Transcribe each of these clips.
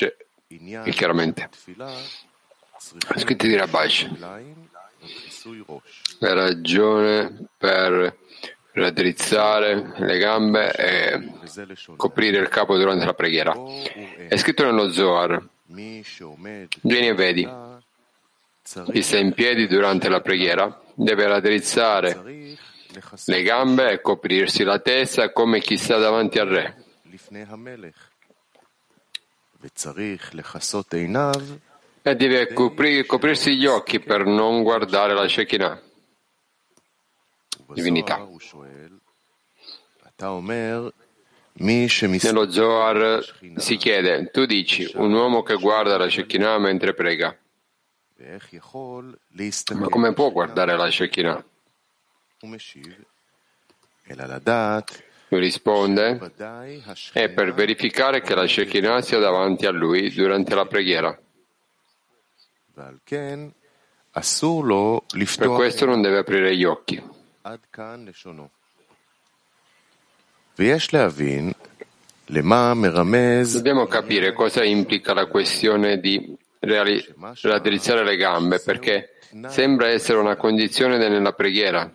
voce e chiaramente. Scritti di Rabash. La ragione per raddrizzare le gambe e coprire il capo durante la preghiera. È scritto nello Zohar. Vieni e vedi. Chi sta in piedi durante la preghiera deve raddrizzare le gambe e coprirsi la testa come chi sta davanti al re. E deve copri- coprirsi gli occhi per non guardare la Shekinah, divinità. Nello Zohar si chiede, tu dici, un uomo che guarda la Shekinah mentre prega. Ma come può guardare la Shekinah? Lui risponde, è per verificare che la Shekinah sia davanti a lui durante la preghiera. Per questo non deve aprire gli occhi. Dobbiamo capire cosa implica la questione di raddrizzare le gambe, perché sembra essere una condizione nella preghiera.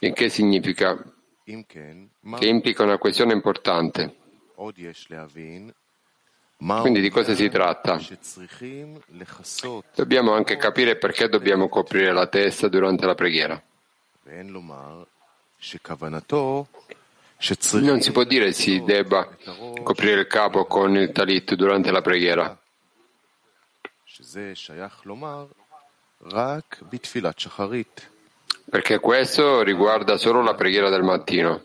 Il che significa che implica una questione importante. Quindi di cosa si tratta? Dobbiamo anche capire perché dobbiamo coprire la testa durante la preghiera. Non si può dire si debba coprire il capo con il talit durante la preghiera. Perché questo riguarda solo la preghiera del mattino.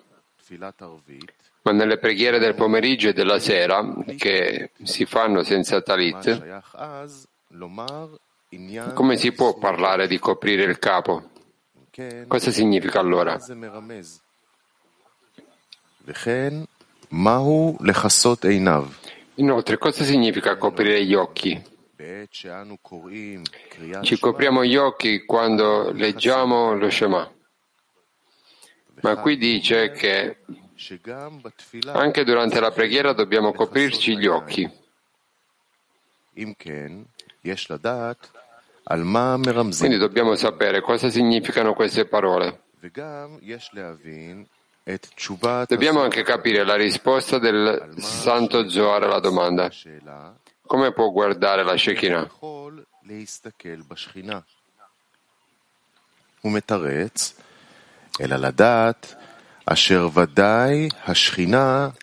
Ma nelle preghiere del pomeriggio e della sera, che si fanno senza talit, come si può parlare di coprire il capo? Cosa significa allora? Inoltre, cosa significa coprire gli occhi? Ci copriamo gli occhi quando leggiamo lo Shema. Ma qui dice che anche durante la preghiera dobbiamo coprirci gli occhi. Quindi dobbiamo sapere cosa significano queste parole. Dobbiamo anche capire la risposta del Santo Zohar alla domanda. Come può guardare la Shekinah?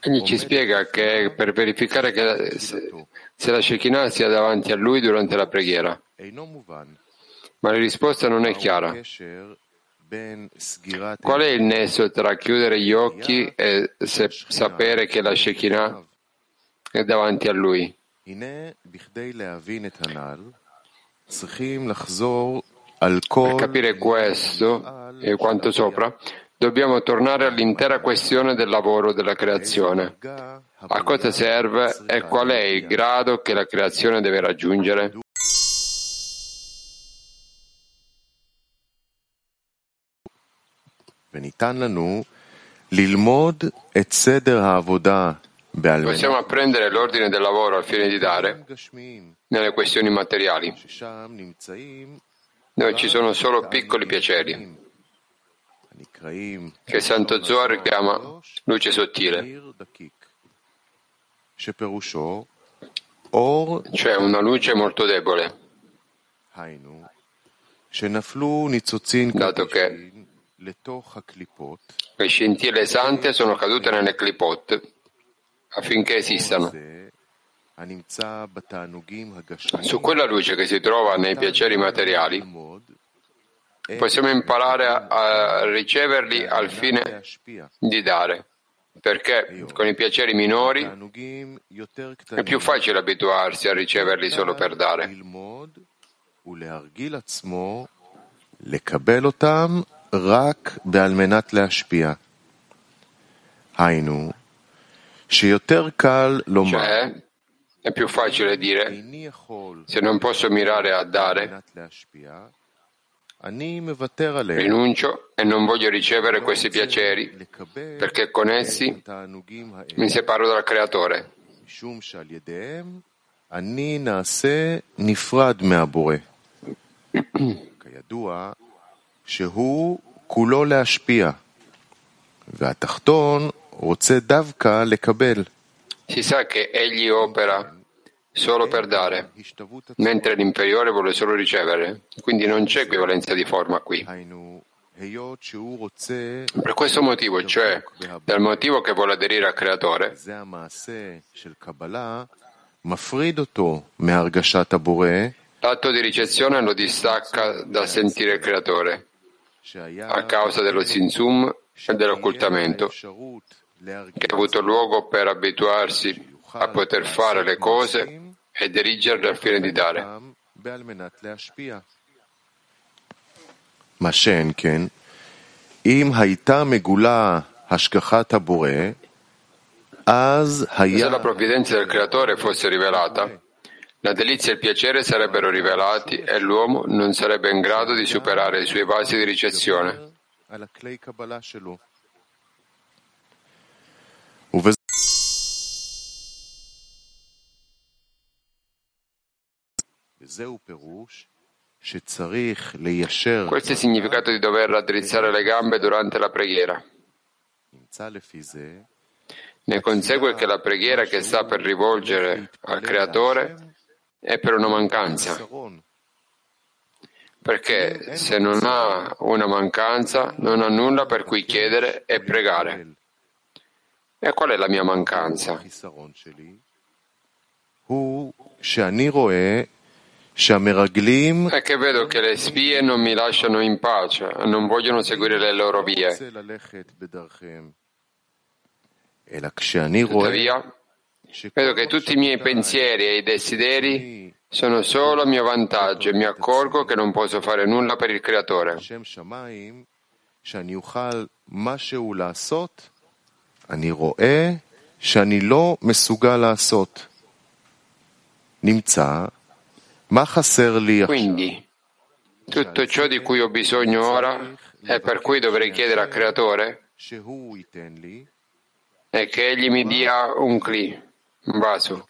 Egli ci spiega che per verificare che se la Shekinah sia davanti a lui durante la preghiera. Ma la risposta non è chiara. Qual è il nesso tra chiudere gli occhi e sapere che la Shekinah è davanti a lui? Per capire questo e quanto sopra, dobbiamo tornare all'intera questione del lavoro della creazione. A cosa serve e qual è il grado che la creazione deve raggiungere? Possiamo apprendere l'ordine del lavoro al fine di dare nelle questioni materiali, dove ci sono solo piccoli piaceri, che Santo Zohar chiama luce sottile, cioè una luce molto debole, dato che le scintille sante sono cadute nelle clipot affinché esistano. Su quella luce che si trova nei piaceri materiali possiamo imparare a, a riceverli al fine di dare, perché con i piaceri minori è più facile abituarsi a riceverli solo per dare. רק על מנת להשפיע. היינו, שיותר קל לומר, Cioè, è più facile dire, se non posso mirare a dare, Rinuncio e non voglio ricevere questi piaceri perché con essi mi separo dal Creatore. כידוע שהוא כולו להשפיע, והתחתון רוצה דווקא לקבל. si sa che egli opera solo per dare, mentre l'inferiore vuole solo ricevere, quindi non c'è equivalenza di forma qui. Per questo motivo, cioè dal motivo che vuole aderire al Creatore, l'atto di ricezione lo distacca dal sentire il Creatore a causa dello zinzum e dell'occultamento che ha avuto luogo per abituarsi a poter fare le cose e dirigerle al fine di dare. Se la provvidenza del Creatore fosse rivelata, la delizia e il piacere sarebbero rivelati e l'uomo non sarebbe in grado di superare i suoi vasi di ricezione. Questo è il significato di dover raddrizzare le gambe durante la preghiera. Ne consegue che la preghiera che sta per rivolgere al Creatore è per una mancanza. Perché se non ha una mancanza, non ha nulla per cui chiedere e pregare. E qual è la mia mancanza? È che vedo che le spie non mi lasciano in pace, non vogliono seguire le loro vie. Tuttavia, vedo che tutti i miei pensieri e i desideri sono solo a mio vantaggio e mi accorgo che non posso fare nulla per il Creatore. אני רואה שאני לא מסוגל לעשות. נמצא quindi, tutto ciò di cui ho bisogno ora e per cui dovrei chiedere al Creatore è che Egli mi dia un cli, un vaso,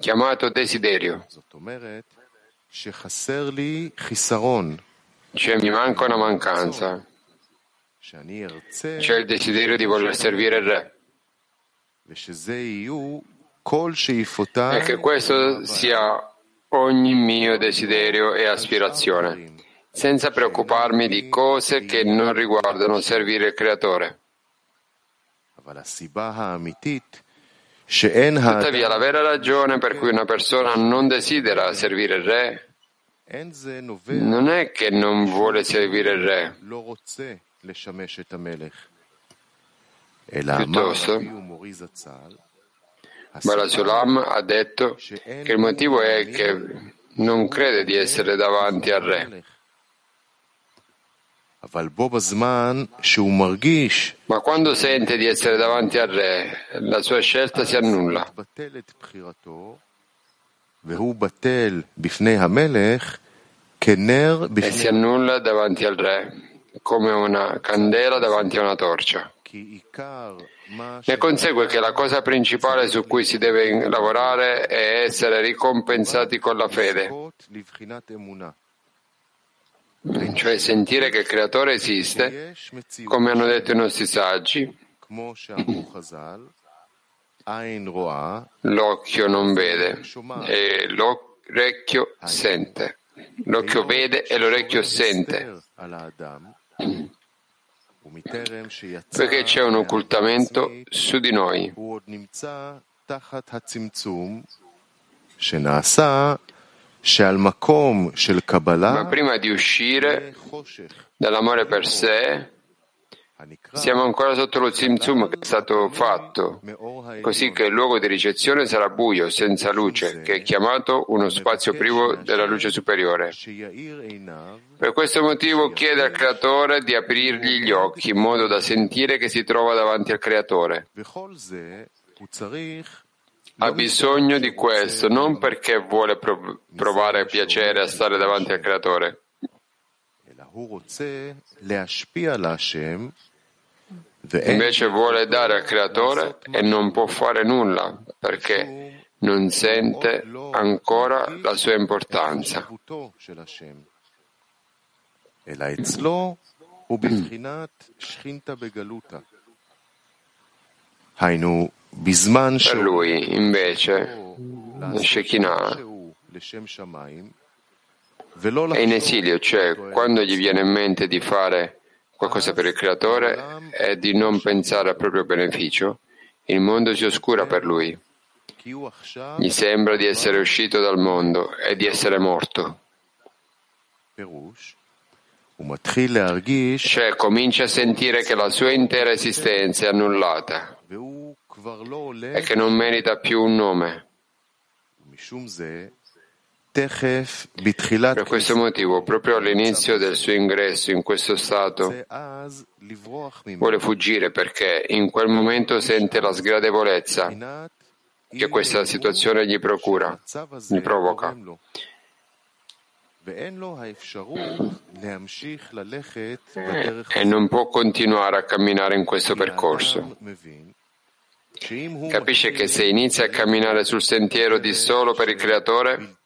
chiamato desiderio. Cioè mi manca una mancanza. C'è il desiderio di voler servire il Re. E che questo sia ogni mio desiderio e aspirazione, senza preoccuparmi di cose che non riguardano servire il Creatore. Tuttavia, la vera ragione per cui una persona non desidera servire il Re non è che non vuole servire il Re, piuttosto Barasulam ha detto che il motivo è che non crede di essere davanti al re. Ma quando sente di essere davanti al re, la sua scelta si annulla. E si annulla davanti al re, come una candela davanti a una torcia. Ne consegue che la cosa principale su cui si deve lavorare è essere ricompensati con la fede, cioè sentire che il Creatore esiste, come hanno detto i nostri saggi. L'occhio non vede e l'orecchio sente. L'occhio vede e l'orecchio sente perché c'è un occultamento su di noi. Ma prima di uscire dall'amore per sé, siamo ancora sotto lo zimzum che è stato fatto, così che il luogo di ricezione sarà buio, senza luce, che è chiamato uno spazio privo della luce superiore. Per questo motivo chiede al Creatore di aprirgli gli occhi in modo da sentire che si trova davanti al Creatore. Ha bisogno di questo non perché vuole provare piacere a stare davanti al Creatore, Invece vuole dare al creatore e non può fare nulla perché non sente ancora la sua importanza. Per lui, invece, Shekinah è in esilio, cioè quando gli viene in mente di fare qualcosa per il creatore e di non pensare al proprio beneficio, il mondo si oscura per lui. Gli sembra di essere uscito dal mondo e di essere morto. Cioè comincia a sentire che la sua intera esistenza è annullata e che non merita più un nome. Per questo motivo, proprio all'inizio del suo ingresso in questo stato, vuole fuggire perché in quel momento sente la sgradevolezza che questa situazione gli procura, gli provoca. E non può continuare a camminare in questo percorso. Capisce che se inizia a camminare sul sentiero di solo per il Creatore,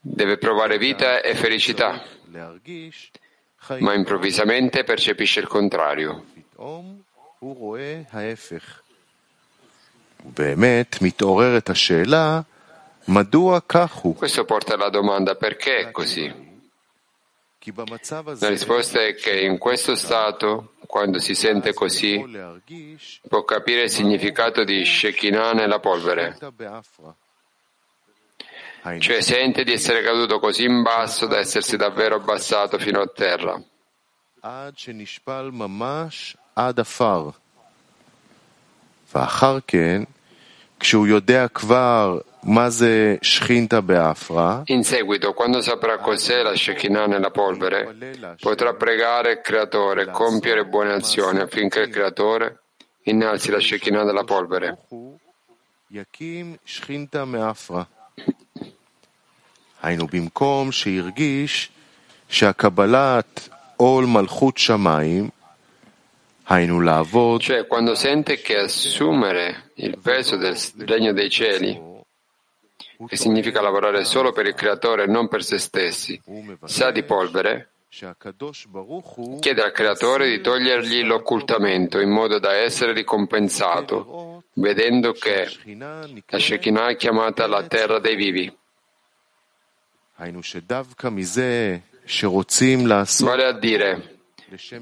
deve provare vita e felicità, ma improvvisamente percepisce il contrario. Questo porta alla domanda perché è così? La risposta è che in questo stato, quando si sente così, può capire il significato di Shekinah nella polvere. Cioè sente di essere caduto così in basso da essersi davvero abbassato fino a terra. ואחר כן, כשהוא יודע כבר in seguito, quando saprà cos'è la Shekinah nella polvere, potrà pregare il Creatore e compiere buone azioni affinché il Creatore innalzi la Shekinah della polvere. היינו במקום שהרגיש שהקבלת עול מלכות שמיים cioè quando sente che assumere il peso del regno dei cieli che significa lavorare solo per il creatore e non per se stessi, sa di polvere, chiede al creatore di togliergli l'occultamento in modo da essere ricompensato, vedendo che la Shekinah è chiamata la terra dei vivi. Vale a dire,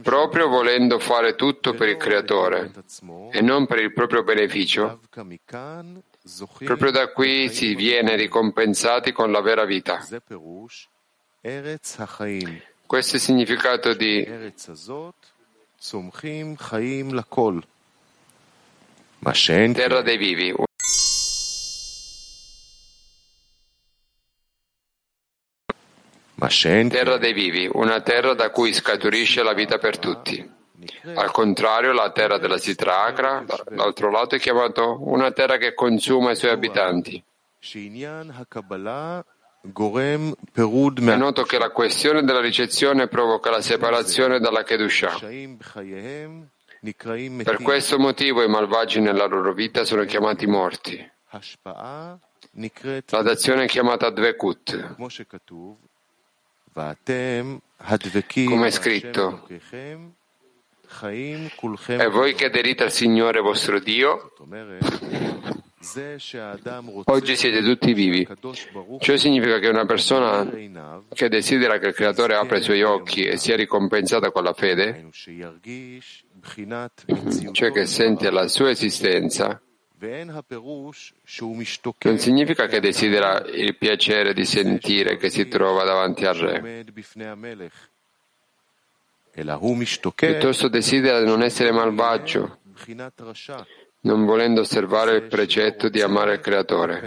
proprio volendo fare tutto per il creatore e non per il proprio beneficio, Proprio da qui si viene ricompensati con la vera vita. Questo è il significato di terra dei vivi. Terra dei vivi, una terra da cui scaturisce la vita per tutti. Al contrario, la terra della Sitra Akra, l'altro lato, è chiamato una terra che consuma i suoi abitanti. È noto che la questione della ricezione provoca la separazione dalla Kedusha. Per questo motivo i malvagi nella loro vita sono chiamati morti. La dazione è chiamata Dvekut. Come è scritto, e voi che aderite al Signore vostro Dio, oggi siete tutti vivi. Ciò significa che una persona che desidera che il Creatore apra i suoi occhi e sia ricompensata con la fede, cioè che sente la sua esistenza, non significa che desidera il piacere di sentire che si trova davanti al Re Piuttosto desidera non essere malvagio, non volendo osservare il precetto di amare il Creatore.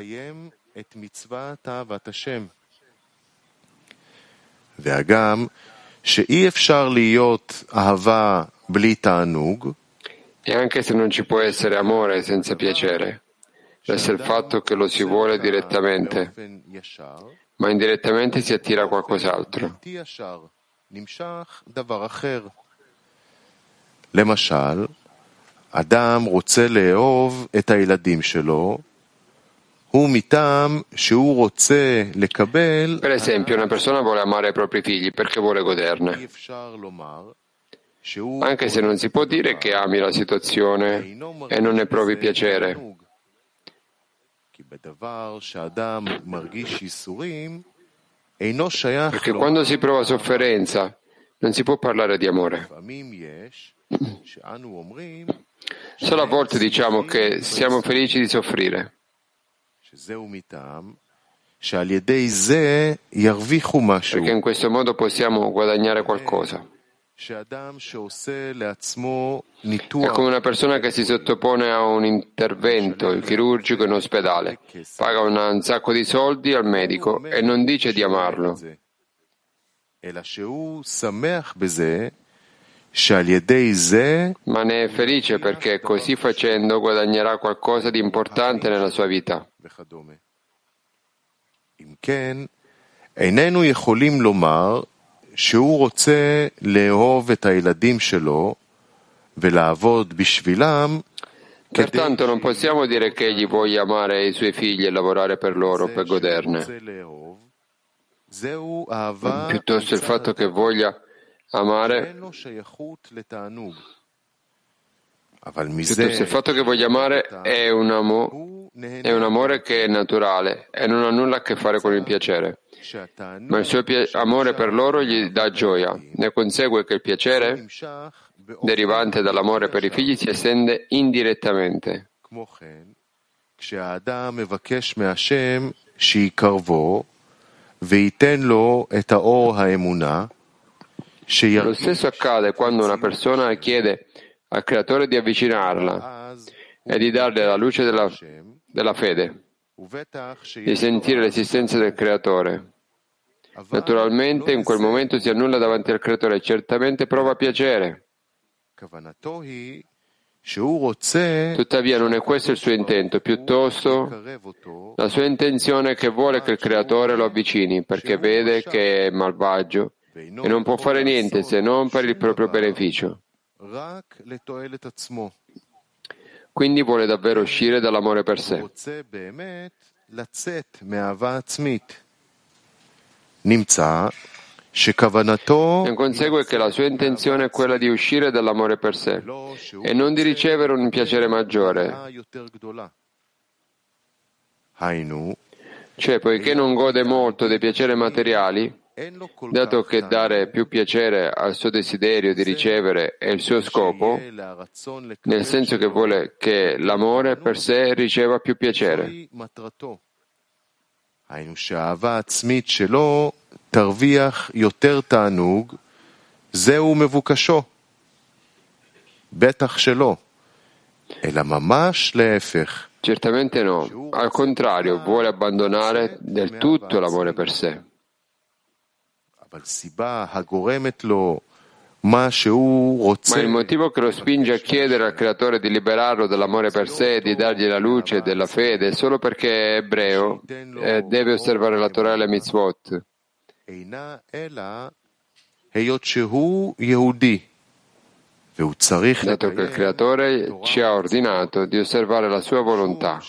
E anche se non ci può essere amore senza piacere, resta il fatto che lo si vuole direttamente, ma indirettamente si attira qualcos'altro. למשל, אדם רוצה לאהוב את הילדים שלו, הוא מטעם שהוא רוצה לקבל... Per esempio, una persona vuole amare i propri figli perché vuole goderne. Anche se non si può dire che ami la situazione e non ne provi piacere. Perché quando si prova sofferenza non si può parlare di amore. Solo a volte diciamo che siamo felici di soffrire. Perché in questo modo possiamo guadagnare qualcosa. È come una persona che si sottopone a un intervento chirurgico in ospedale, paga un sacco di soldi al medico e non dice di amarlo. Ma ne è felice perché così facendo guadagnerà qualcosa di importante nella sua vita. איננו יכולים לומר שהוא רוצה לאהוב את הילדים שלו ולעבוד בשבילם Pertanto non possiamo dire che egli voglia amare i suoi figli e lavorare per loro per goderne. Piuttosto il fatto che voglia amare Piuttosto il fatto che voglia amare è un, amo, è un amore che è naturale e non ha nulla a che fare con il piacere. Ma il suo amore per loro gli dà gioia. Ne consegue che il piacere derivante dall'amore per i figli si estende indirettamente. Lo stesso accade quando una persona chiede al Creatore di avvicinarla e di darle la luce della, della fede, di sentire l'esistenza del Creatore. Naturalmente in quel momento si annulla davanti al Creatore e certamente prova piacere. Tuttavia non è questo il suo intento, piuttosto la sua intenzione è che vuole che il Creatore lo avvicini perché vede che è malvagio e non può fare niente se non per il proprio beneficio. Quindi vuole davvero uscire dall'amore per sé. Ne consegue che la sua intenzione è quella di uscire dall'amore per sé e non di ricevere un piacere maggiore. Cioè, poiché non gode molto dei piaceri materiali, dato che dare più piacere al suo desiderio di ricevere è il suo scopo, nel senso che vuole che l'amore per sé riceva più piacere. היינו שהאהבה עצמית שלו תרוויח יותר תענוג, זהו מבוקשו. בטח שלא, אלא ממש להפך. Certamente no, al contrario, vuole abbandonare del tutto l'amore per sé. Ma il motivo che lo spinge a chiedere al creatore di liberarlo dall'amore per sé di dargli la luce della fede è solo perché è ebreo e deve osservare la Torah e le mitzvot. Dato che il creatore ci ha ordinato di osservare la sua volontà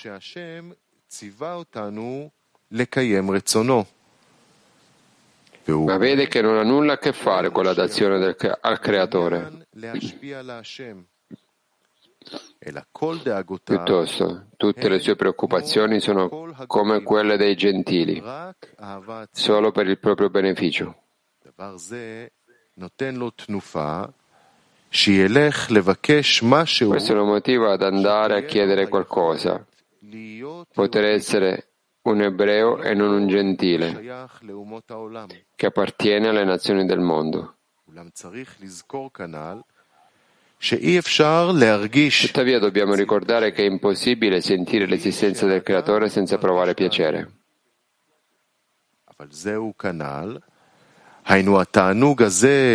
ma vede che non ha nulla a che fare con la dazione del, al creatore. Piuttosto, tutte le sue preoccupazioni sono come quelle dei gentili, solo per il proprio beneficio. Questo lo motiva ad andare a chiedere qualcosa, poter essere un ebreo e non un gentile, che appartiene alle nazioni del mondo. Tuttavia dobbiamo ricordare che è impossibile sentire l'esistenza del Creatore senza provare piacere.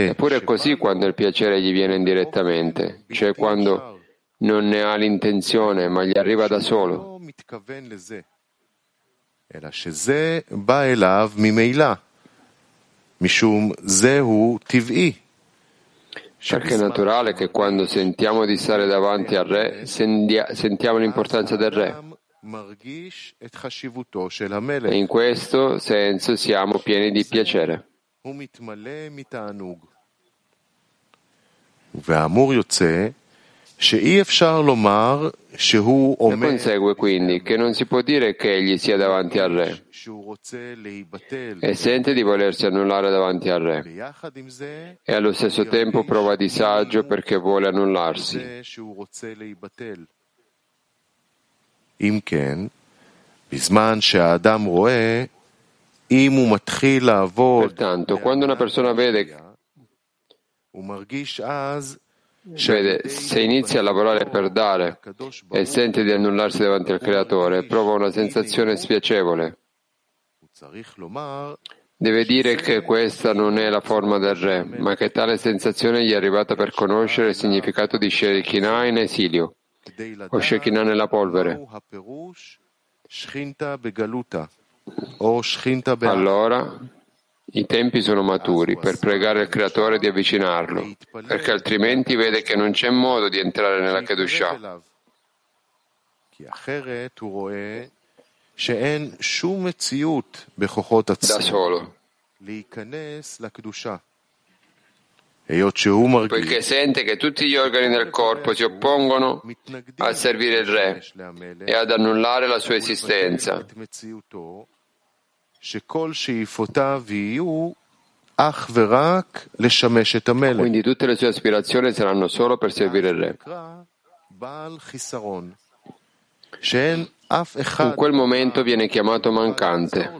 Eppure è così quando il piacere gli viene indirettamente, cioè quando non ne ha l'intenzione, ma gli arriva da solo. Perché è naturale che quando sentiamo di stare davanti al Re, sentiamo l'importanza del Re. E in questo senso siamo pieni di piacere. Ne consegue quindi che non si può dire che egli sia davanti al re. e sente di volersi annullare davanti al re. e allo stesso tempo prova disagio perché vuole annullarsi. Pertanto, quando una persona vede Vede, se inizia a lavorare per dare e sente di annullarsi davanti al Creatore, prova una sensazione spiacevole. Deve dire che questa non è la forma del Re, ma che tale sensazione gli è arrivata per conoscere il significato di Shekinah in esilio, o Shekinah nella polvere. Allora, i tempi sono maturi per pregare il Creatore di avvicinarlo, perché altrimenti vede che non c'è modo di entrare nella Kedushah. Da solo. Poiché sente che tutti gli organi del corpo si oppongono a servire il Re e ad annullare la sua esistenza. Quindi tutte le sue aspirazioni saranno solo per servire il Re. In quel momento viene chiamato mancante,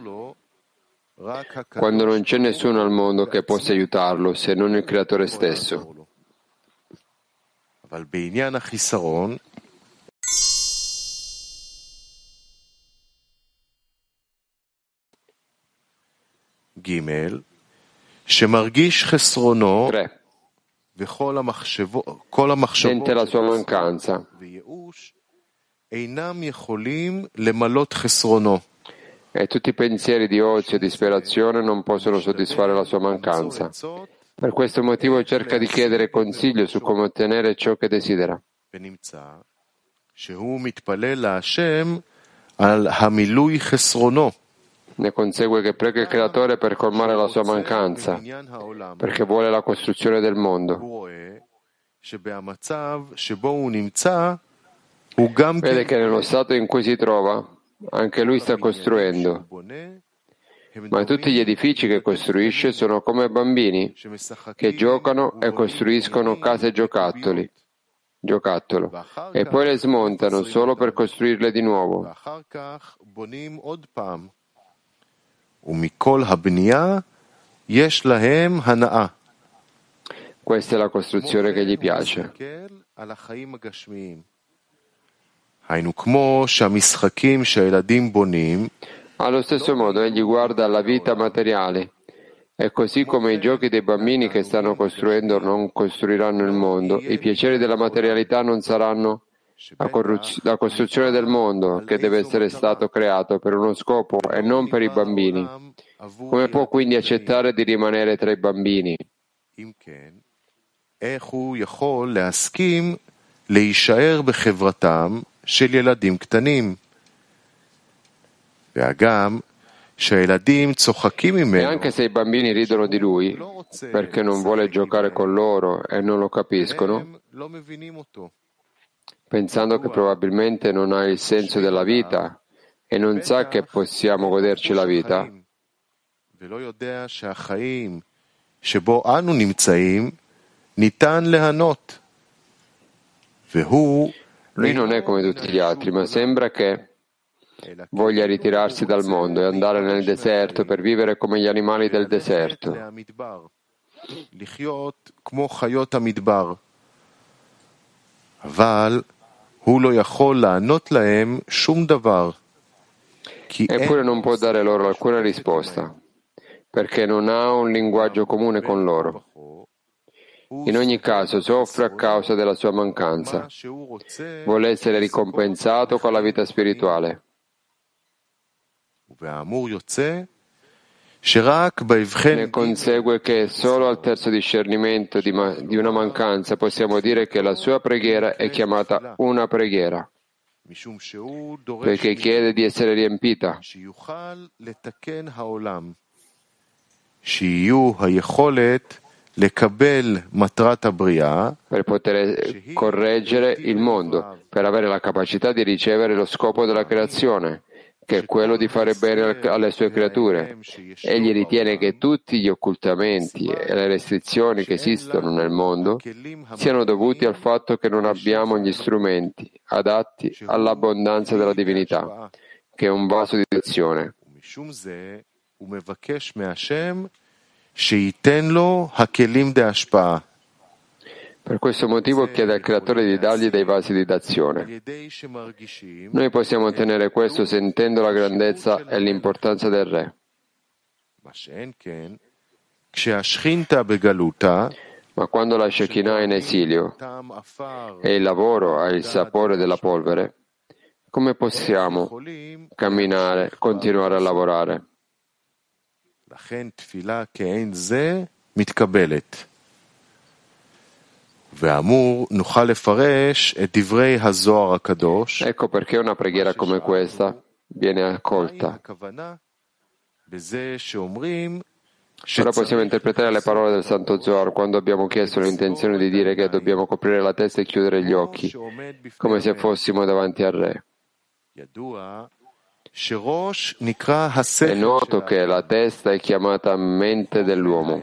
quando non c'è nessuno al mondo che possa aiutarlo se non il Creatore stesso. ג' שמרגיש חסרונו וכל המחשבות וייאוש אינם יכולים למלות חסרונו. E tutti i pensieri di ozio e disperazione non possono soddisfare la sua mancanza. Per questo motivo cerca di chiedere consiglio su come ottenere ciò che desidera. שהוא מתפלל להשם על המילוי חסרונו. Ne consegue che prega il Creatore per colmare la sua mancanza, perché vuole la costruzione del mondo. Vede che nello stato in cui si trova, anche lui sta costruendo. Ma tutti gli edifici che costruisce sono come bambini che giocano e costruiscono case giocattoli, giocattolo, e poi le smontano solo per costruirle di nuovo. Questa è la costruzione che gli piace. Allo stesso modo egli guarda la vita materiale. E così come i giochi dei bambini che stanno costruendo non costruiranno il mondo, i piaceri della materialità non saranno la costruzione del mondo che deve essere stato creato per uno scopo e non per i bambini. Come può quindi accettare di rimanere tra i bambini? E anche se i bambini ridono di lui perché non vuole giocare con loro e non lo capiscono, pensando che probabilmente non ha il senso della vita e non sa che possiamo goderci la vita. Lui non è come tutti gli altri, ma sembra che voglia ritirarsi dal mondo e andare nel deserto per vivere come gli animali del deserto. Eppure non può dare loro alcuna risposta, perché non ha un linguaggio comune con loro. in ogni caso soffre a causa della sua mancanza. Vuole essere ricompensato con la vita spirituale. Ne consegue che solo al terzo discernimento di, ma- di una mancanza possiamo dire che la sua preghiera è chiamata una preghiera. Perché chiede di essere riempita. Per poter correggere il mondo, per avere la capacità di ricevere lo scopo della creazione che è quello di fare bene alle sue creature. Egli ritiene che tutti gli occultamenti e le restrizioni che esistono nel mondo siano dovuti al fatto che non abbiamo gli strumenti adatti all'abbondanza della divinità, che è un vaso di azione. Per questo motivo chiede al creatore di dargli dei vasi di d'azione. Noi possiamo ottenere questo sentendo la grandezza e l'importanza del Re. Ma quando la Shekinah è in esilio e il lavoro ha il sapore della polvere, come possiamo camminare, continuare a lavorare? Ecco perché una preghiera come questa viene accolta. Ora possiamo interpretare le parole del Santo Zohar quando abbiamo chiesto l'intenzione di dire che dobbiamo coprire la testa e chiudere gli occhi, come se fossimo davanti al Re. È noto che la testa è chiamata mente dell'uomo.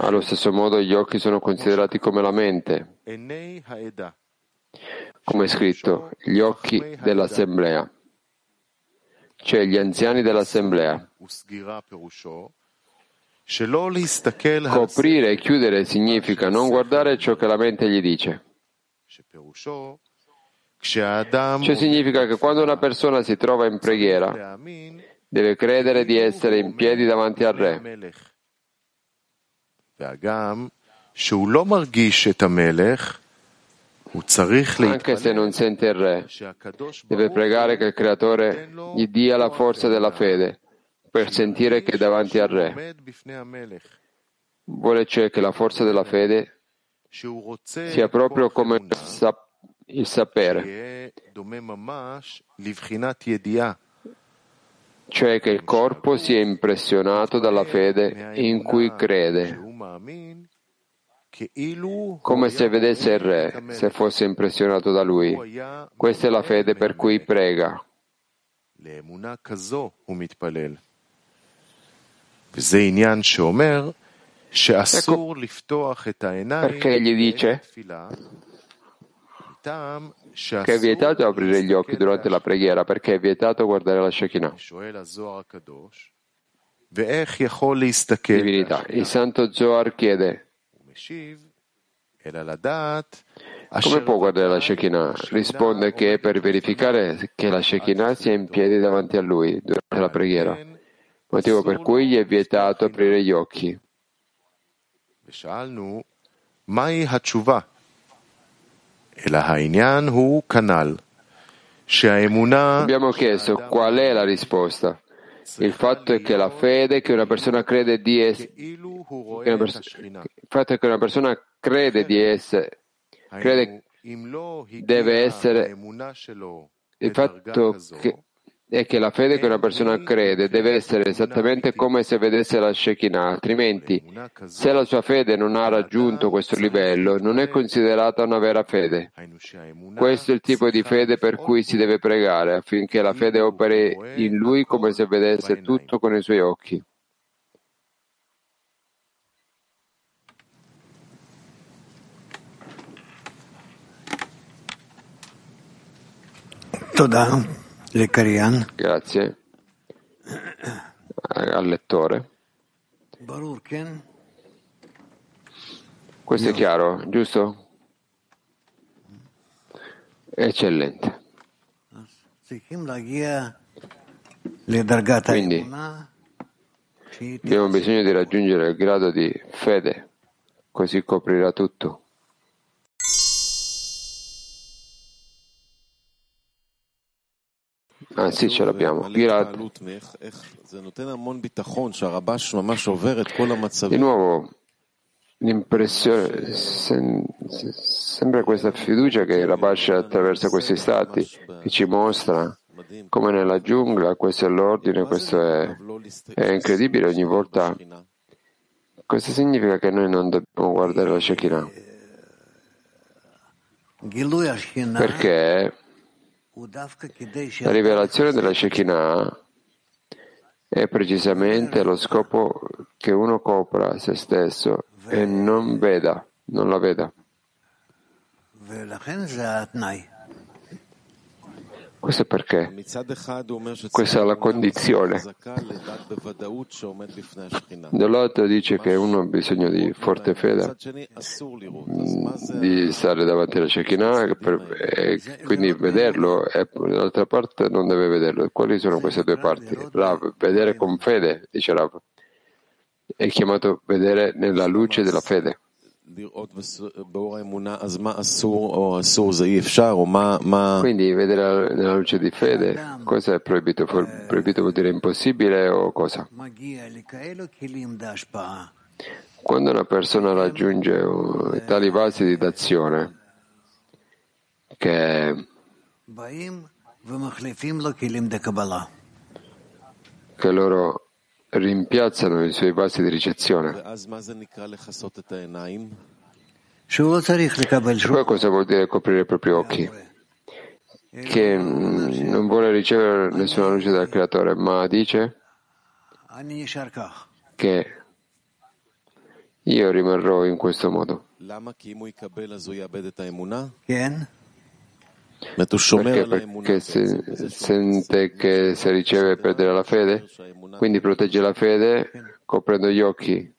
Allo stesso modo gli occhi sono considerati come la mente, come è scritto, gli occhi dell'assemblea, cioè gli anziani dell'assemblea. Coprire e chiudere significa non guardare ciò che la mente gli dice. Cioè significa che quando una persona si trova in preghiera, deve credere di essere in piedi davanti al Re anche se non sente il re, deve pregare che il creatore gli dia la forza della fede per sentire che è davanti al re. Vuole cioè che la forza della fede sia proprio come il sapere, cioè che il corpo sia impressionato dalla fede in cui crede, come se vedesse il re, se fosse impressionato da lui. Questa è la fede per cui prega. Ecco perché gli dice che è vietato aprire gli occhi durante la preghiera perché è vietato guardare la Shekinah. Divinità. Il Santo Zohar chiede come può guardare la Shekinah? Risponde che è per verificare che la Shekinah sia in piedi davanti a lui durante la preghiera, motivo per cui gli è vietato aprire gli occhi. Abbiamo chiesto qual è la risposta. Il fatto è che la fede che una persona crede di essere, il fatto è che una persona crede di essere, crede deve essere, il fatto che è che la fede che una persona crede deve essere esattamente come se vedesse la Shekinah, altrimenti se la sua fede non ha raggiunto questo livello non è considerata una vera fede. Questo è il tipo di fede per cui si deve pregare affinché la fede operi in lui come se vedesse tutto con i suoi occhi. Toda. Grazie al lettore. Questo è chiaro, giusto? Eccellente. Quindi Abbiamo bisogno di raggiungere il grado di fede, così coprirà tutto. Ah sì, ce l'abbiamo. Grazie. Di nuovo, l'impressione, sem, sembra questa fiducia che Rabash attraverso questi stati che ci mostra come nella giungla, questo è l'ordine, questo è, è incredibile ogni volta. Questo significa che noi non dobbiamo guardare la Shekinah. Perché la rivelazione della Shekinah è precisamente lo scopo che uno copra se stesso e non veda, non la veda. Questo è perché questa è la condizione. Dall'altro dice che uno ha bisogno di forte fede, di stare davanti alla Shekinah e quindi vederlo e dall'altra parte non deve vederlo. Quali sono queste due parti? Rav, vedere con fede, dice Rav, è chiamato vedere nella luce della fede. Quindi vedere nella luce di fede cosa è proibito? Proibito vuol dire impossibile o cosa? Quando una persona raggiunge tali vasi di d'azione che, che loro rimpiazzano i suoi vasi di ricezione. Poi cosa vuol dire coprire i propri occhi? Che non vuole ricevere nessuna luce dal creatore, ma dice che io rimarrò in questo modo. Perché? Perché se, sente che se riceve perdere la fede, quindi protegge la fede coprendo gli occhi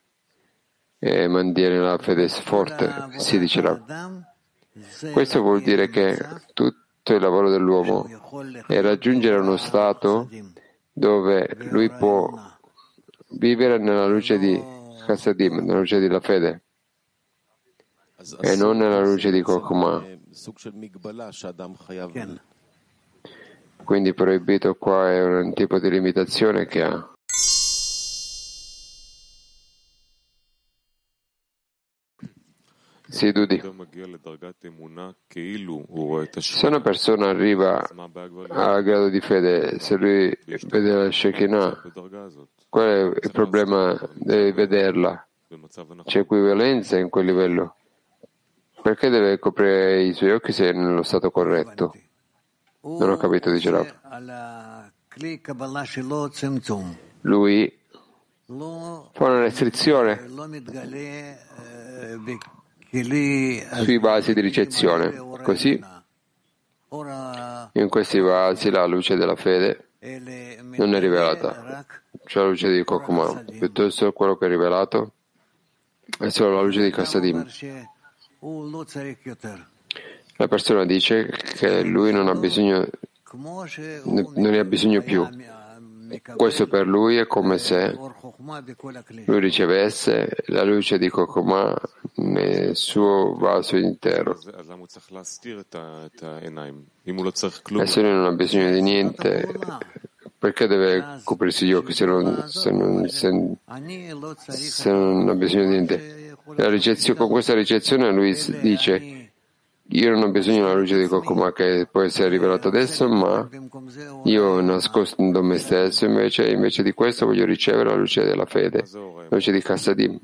e mantiene la fede forte, si dicerà. Questo vuol dire che tutto il lavoro dell'uomo è raggiungere uno stato dove lui può vivere nella luce di Chassadim, nella luce della fede e non nella luce di Kokma. Quindi proibito qua è un tipo di limitazione che ha. Sì, Dudi. Se una persona arriva al grado di fede, se lui vede la Shekinah, qual è il problema? Deve vederla. C'è equivalenza in quel livello. Perché deve coprire i suoi occhi se è nello stato corretto? Non ho capito, dice Rav. Lui fa una restrizione sui vasi di ricezione. Così, in questi vasi la luce della fede non è rivelata, cioè la luce di Kokuma, piuttosto quello che è rivelato è solo la luce di Kassadim. La persona dice che lui non ha bisogno, non ne ha bisogno più. Questo per lui è come se lui ricevesse la luce di Kokoma nel suo vaso intero. E se lui non ha bisogno di niente, perché deve coprirsi gli occhi se non, se non, se, se non ha bisogno di niente? Con questa ricezione lui dice io non ho bisogno della luce di Kokuma che può essere rivelata adesso, ma io nascondo me stesso, invece, invece di questo voglio ricevere la luce della fede, la luce di Kassadim.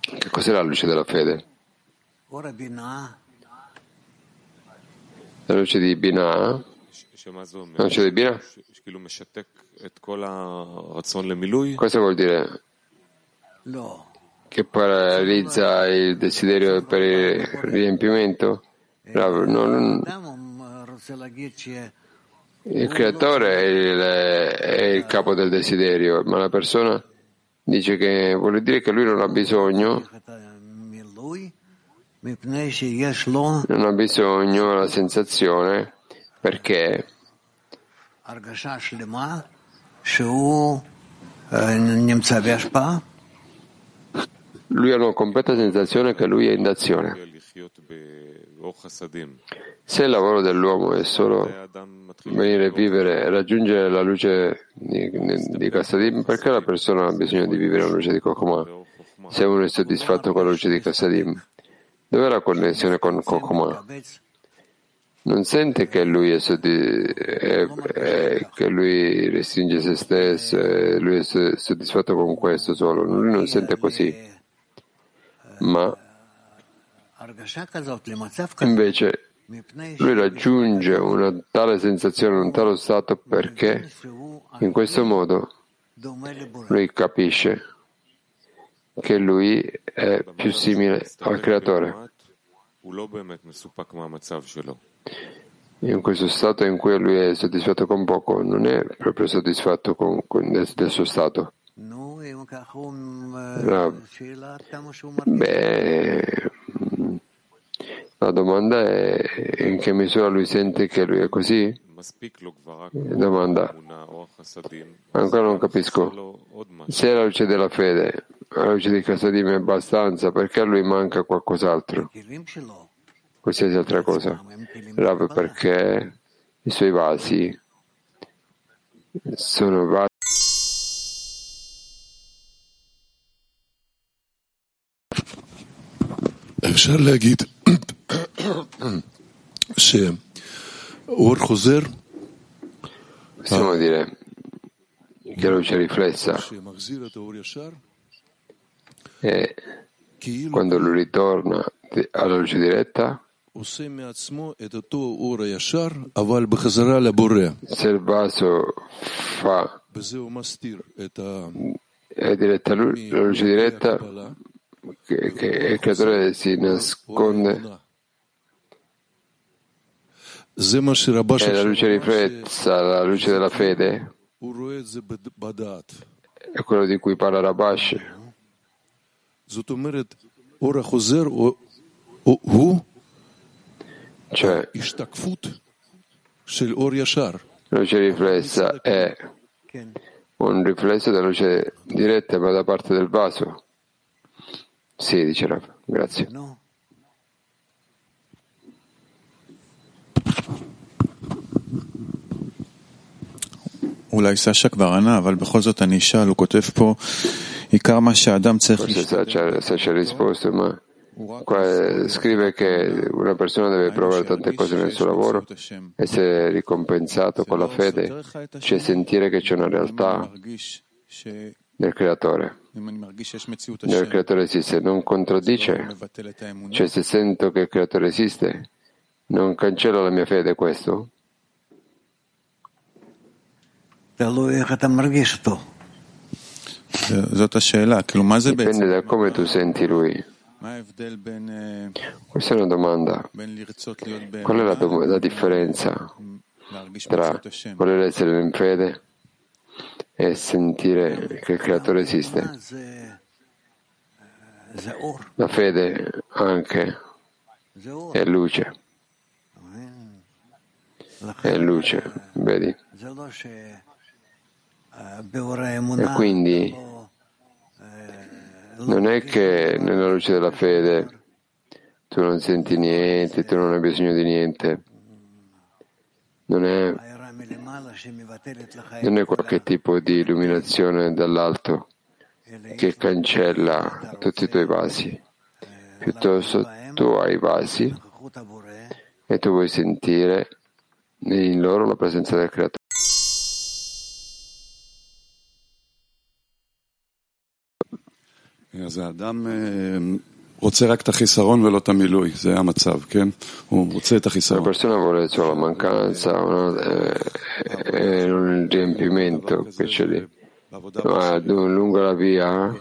Che cos'è la luce della fede? La luce di Binah? La luce di Binah? Cosa vuol dire? Che paralizza il desiderio per il riempimento? Non, il creatore è il, è il, capo del desiderio, ma la persona dice che vuole dire che lui non ha bisogno, non ha bisogno della sensazione perché Lui ha una completa sensazione che lui è in azione. Se il lavoro dell'uomo è solo venire a vivere e raggiungere la luce di, di Kassadim, perché la persona ha bisogno di vivere la luce di Kokoma? Se uno è soddisfatto con la luce di Kassadim, dov'è la connessione con Kokoma? Non sente che lui è, soddisf- è, è, che lui restringe se stesso lui è soddisfatto con questo solo. Lui non sente così. Ma invece lui raggiunge una tale sensazione, un tale stato perché in questo modo lui capisce che lui è più simile al creatore. In questo stato in cui lui è soddisfatto con poco, non è proprio soddisfatto con, con del, suo stato. Beh, la domanda è in che misura lui sente che lui è così? Domanda. Ancora non capisco. Se la luce della fede, la luce di Casadim è abbastanza, perché a lui manca qualcos'altro? Qualsiasi altra cosa. Proprio perché i suoi vasi sono vasi אפשר להגיד שאור חוזר Possiamo dire che la luce riflessa e quando lui ritorna alla luce diretta se il vaso fa è diretta a lui, la luce diretta che, che il creatore si nasconde. È la luce riflessa, la luce della fede. È quello di cui parla Rabash. Cioè la luce riflessa è un riflesso della luce diretta ma da parte del vaso sì, dice Rav. Grazie. אולי סשה כבר ענה, אבל בכל זאת אני אשאל, הוא כותב פה, עיקר מה שאדם צריך... Forse Sasha ha risposto, ma qua scrive che una persona deve provare tante cose nel suo lavoro, essere ricompensato con la fede, cioè sentire che c'è una realtà del creatore. Il creatore esiste, non contraddice, cioè se sento che il creatore esiste, non cancella la mia fede questo? Dipende da come tu senti lui. Questa è una domanda. Qual è la, dom- la differenza tra voler essere in fede e sentire che il creatore esiste. La fede anche è luce. È luce, vedi? E quindi non è che nella luce della fede tu non senti niente, tu non hai bisogno di niente. Non è non è qualche tipo di illuminazione dall'alto che cancella tutti i tuoi vasi, piuttosto tu hai vasi e tu vuoi sentire in loro la presenza del creatore. רוצה רק את החיסרון ולא את המילוי, זה המצב, כן? הוא רוצה את החיסרון. La persona vuole solo la mancanza no? e non il riempimento che c'è lì. Ma lungo la via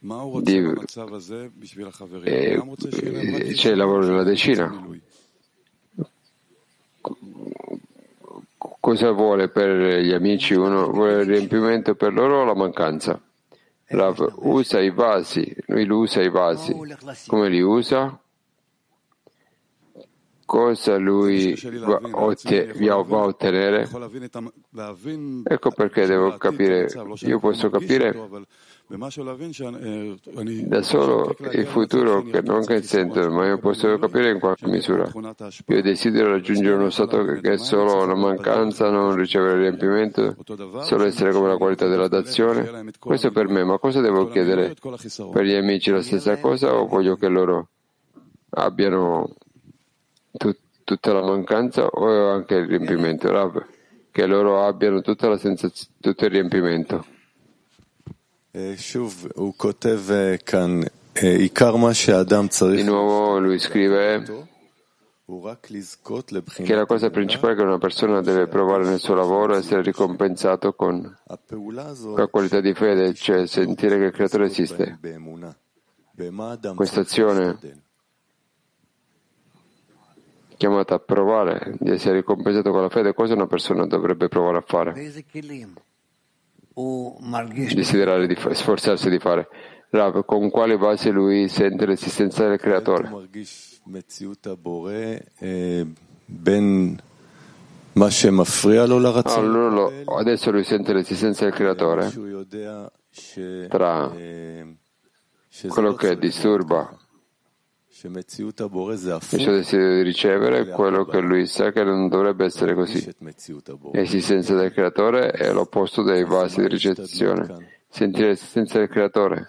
di, eh, c'è il lavoro della decina. Cosa vuole per gli amici? Uno vuole il riempimento per loro o la mancanza? Rav usa i vasi, lui usa i vasi. Come li usa? Cosa lui va, va a ottenere? Ecco perché devo capire, io posso capire da solo il futuro che non che sento, ma io posso capire in qualche misura. Io desidero raggiungere uno stato che è solo una mancanza, non ricevere riempimento, solo essere come la qualità della dazione. Questo è per me, ma cosa devo chiedere? Per gli amici la stessa cosa o voglio che loro abbiano tut- tutta la mancanza o anche il riempimento? Rav, che loro abbiano tutta la sensaz- tutto il riempimento. Di nuovo lui scrive che la cosa principale che una persona deve provare nel suo lavoro è essere ricompensato con la qualità di fede, cioè sentire che il creatore esiste. Questa azione chiamata a provare di essere ricompensato con la fede, cosa una persona dovrebbe provare a fare? desiderare di sforzarsi di fare. Rav, con quale base lui sente l'esistenza del creatore? Allora, adesso lui sente l'esistenza del creatore tra quello che disturba il suo desiderio di ricevere è quello che lui sa che non dovrebbe essere così. L'esistenza del creatore è l'opposto dei vasi di ricezione. Sentire l'esistenza del creatore.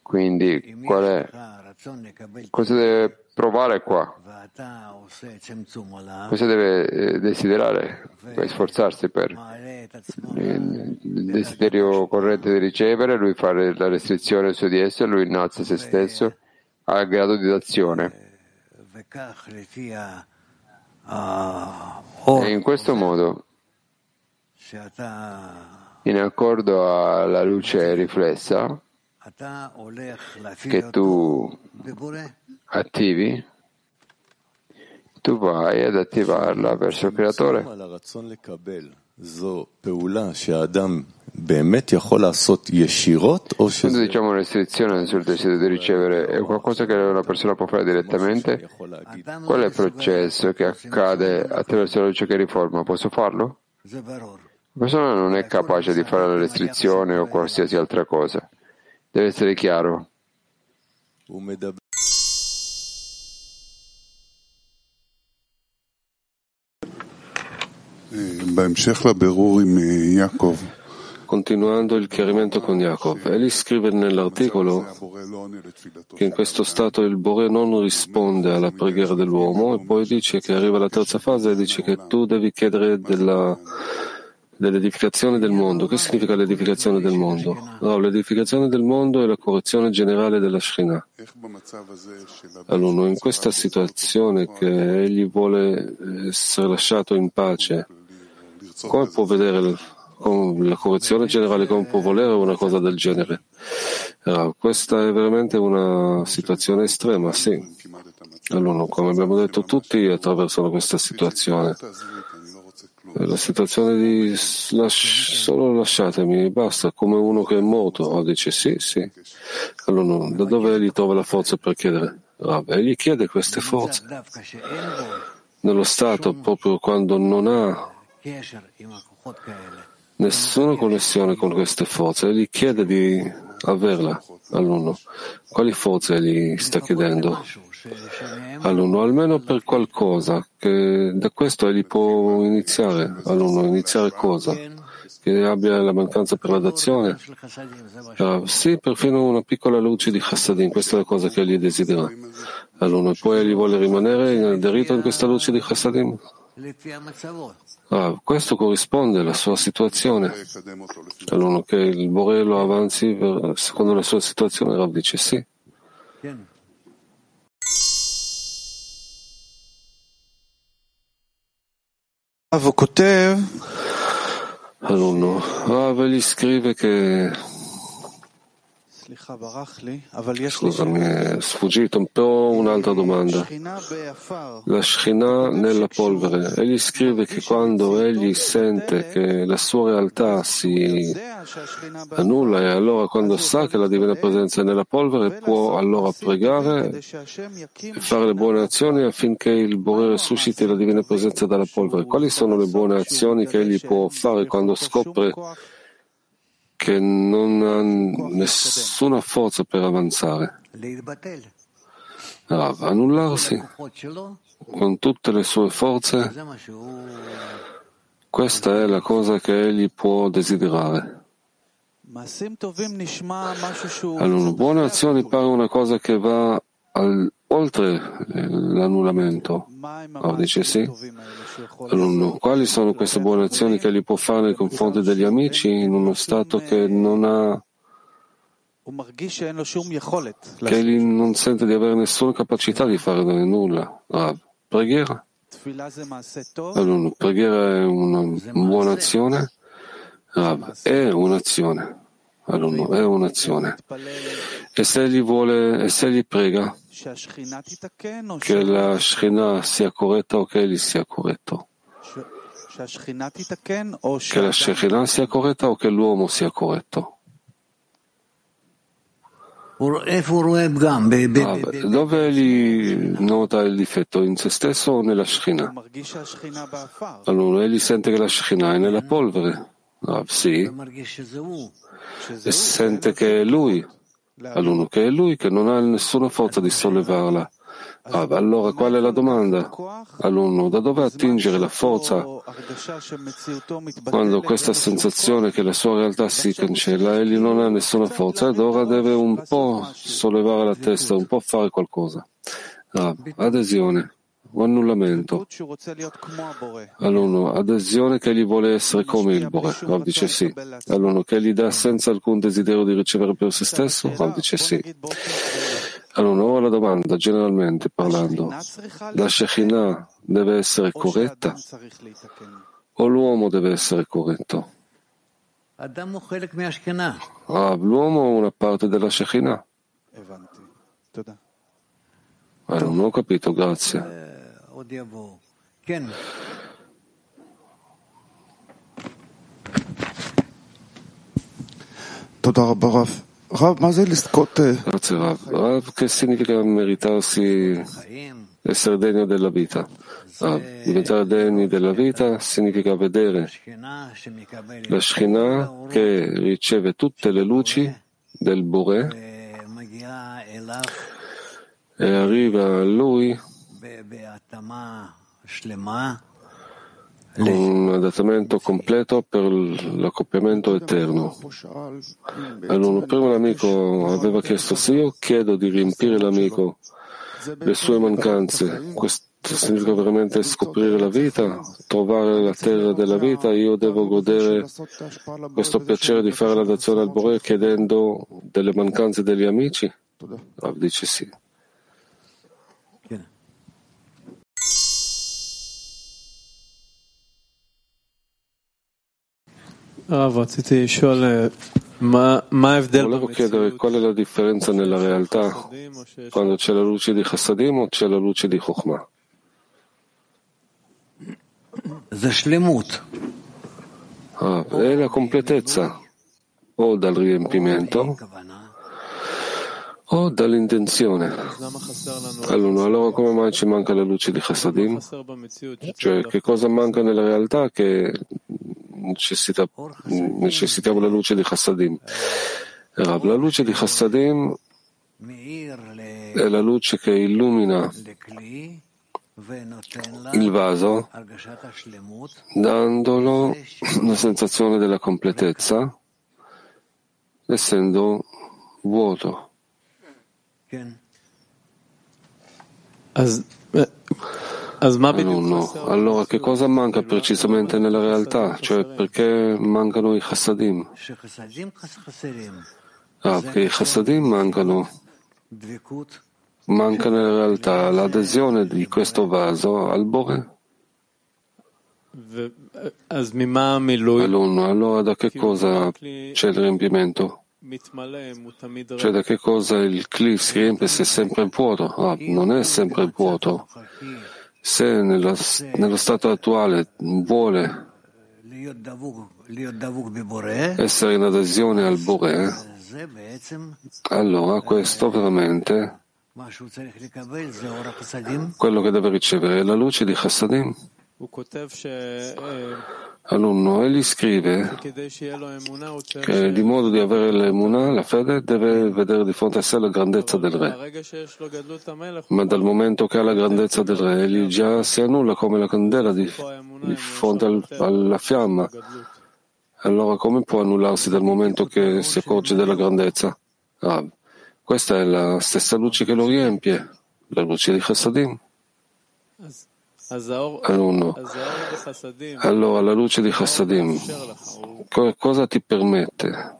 Quindi, qual è? Cosa deve provare qua? Cosa deve eh, desiderare? Per sforzarsi per il desiderio corrente di ricevere, lui fare la restrizione su di esso, lui innalza se stesso al grado di dazione. E in questo modo, in accordo alla luce riflessa che tu attivi, tu vai ad attivarla verso il creatore. Quando diciamo restrizione sul desiderio di ricevere, è qualcosa che una persona può fare direttamente? Qual è il processo che accade attraverso la luce che riforma? Posso farlo? La persona non è capace di fare la restrizione o qualsiasi altra cosa. Deve essere chiaro. Continuando il chiarimento con Yaakov, egli scrive nell'articolo che in questo stato il Bore non risponde alla preghiera dell'uomo e poi dice che arriva la terza fase e dice che tu devi chiedere della, dell'edificazione del mondo. Che significa l'edificazione del mondo? No, l'edificazione del mondo è la correzione generale della Shrina. Allora, in questa situazione che egli vuole essere lasciato in pace, come può vedere la correzione generale, come può volere una cosa del genere? Allora, questa è veramente una situazione estrema, sì. Allora, come abbiamo detto, tutti attraversano questa situazione. La situazione di lasci, solo lasciatemi, basta, come uno che è morto. Oh, dice sì, sì. Allora, da dove egli trova la forza per chiedere? Ah, egli chiede queste forze. Nello stato, proprio quando non ha nessuna connessione con queste forze, egli chiede di averla all'uno. Quali forze egli sta chiedendo? All'uno, almeno per qualcosa, che da questo egli può iniziare. All'uno, iniziare cosa? Che abbia la mancanza per la dazione? Uh, sì, perfino una piccola luce di Chassadim, questa è la cosa che egli desidera. E poi egli vuole rimanere aderito in questa luce di Chassadim? Ah, questo corrisponde alla sua situazione. Allora che il Bore lo avanzi secondo la sua situazione, Rav dice sì. Allora, Rav gli scrive che Scusa, mi è sfuggito un po' un'altra domanda. La Shekhinah nella polvere. Egli scrive che quando egli sente che la sua realtà si annulla e allora quando sa che la divina presenza è nella polvere può allora pregare e fare le buone azioni affinché il Bore susciti la divina presenza dalla polvere. Quali sono le buone azioni che egli può fare quando scopre che non ha nessuna forza per avanzare. Rav, annullarsi con tutte le sue forze, questa è la cosa che egli può desiderare. Allora, buone azioni pare una cosa che va al, oltre eh, l'annullamento. Oh, dice sì. Quali sono queste buone azioni che egli può fare nei confronti degli amici in uno stato che non ha che egli non sente di avere nessuna capacità di fare nulla. Rav, preghiera. Allora, preghiera è una buona azione. Rav, è un'azione. Allora, è un'azione. E se egli vuole, e se egli prega, che la Shekhinah sia corretta o che egli sia corretto. Che la Shekhinah sia corretta o che l'uomo sia corretto. Ah, dove egli nota il difetto? In se stesso o nella Shekhinah? Allora egli sente che la Shekhinah è nella polvere. Ah, sì. E sente che è lui all'uno che è lui che non ha nessuna forza di sollevarla. Ah, allora qual è la domanda? All'uno, da dove attingere la forza quando questa sensazione che la sua realtà si cancella, egli non ha nessuna forza ed ora deve un po' sollevare la testa, un po' fare qualcosa. Ah, adesione o annullamento. All'uno, adesione che egli vuole essere come il Bore. Rav dice sì. All'uno, che gli dà senza alcun desiderio di ricevere per se stesso. Rav dice sì. Allora, ora la domanda, generalmente parlando, la Shekhinah deve essere corretta o l'uomo deve essere corretto? Ah, l'uomo è una parte della Shekhinah. Allora, non ho capito, grazie. Grazie Rav. Rav che significa meritarsi, essere degno della vita? Rav, diventare degni della vita significa vedere la Shekhinah che riceve tutte le luci del Bore e arriva a lui un adattamento completo per l'accoppiamento eterno. Allora, prima l'amico aveva chiesto se io chiedo di riempire l'amico le sue mancanze, questo significa veramente scoprire la vita, trovare la terra della vita, io devo godere questo piacere di fare la dazione al Bore chiedendo delle mancanze degli amici? Dice sì. Volevo chiedere qual è la differenza nella realtà quando c'è la luce di Chassadim o c'è la luce di Chokhmah. Ah, è la completezza o dal riempimento o dall'intenzione. Allora, allora come mai ci manca la luce di Chassadim? Cioè, che cosa manca nella realtà che necessita, necessitiamo la luce di Chassadim. Rav, la luce di Chassadim è la luce che illumina il vaso dandolo la sensazione della completezza essendo vuoto. Alunno, allora che cosa manca precisamente nella realtà? Cioè perché mancano i chassadim? Ah, perché i chassadim mancano. Manca nella realtà l'adesione di questo vaso al Bore. Alunno, allora da che cosa c'è il riempimento? Cioè da che cosa il cliff si riempie se è sempre vuoto? Ah, non è sempre vuoto. Se nello, nello stato attuale vuole essere in adesione al Bore, allora questo veramente quello che deve ricevere è la luce di Chassadim. Alunno, egli scrive che di modo di avere l'emunah, la fede, deve vedere di fronte a sé la grandezza del re. Ma dal momento che ha la grandezza del re, egli già si annulla come la candela di, di fronte al, alla fiamma. Allora come può annullarsi dal momento che si accorge della grandezza? Ah, questa è la stessa luce che lo riempie, la luce di Chassadim. Alunno, allora la luce di Chassadim, cosa ti permette?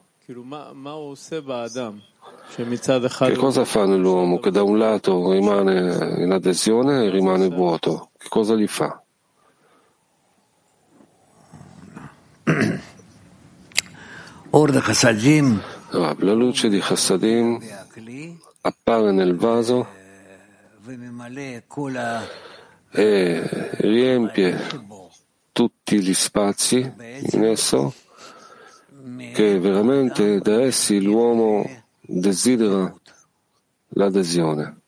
Che cosa fa nell'uomo che da un lato rimane in adesione e rimane vuoto? Che cosa gli fa? La luce di Chassadim appare nel vaso e riempie tutti gli spazi in esso che veramente da essi l'uomo desidera l'adesione.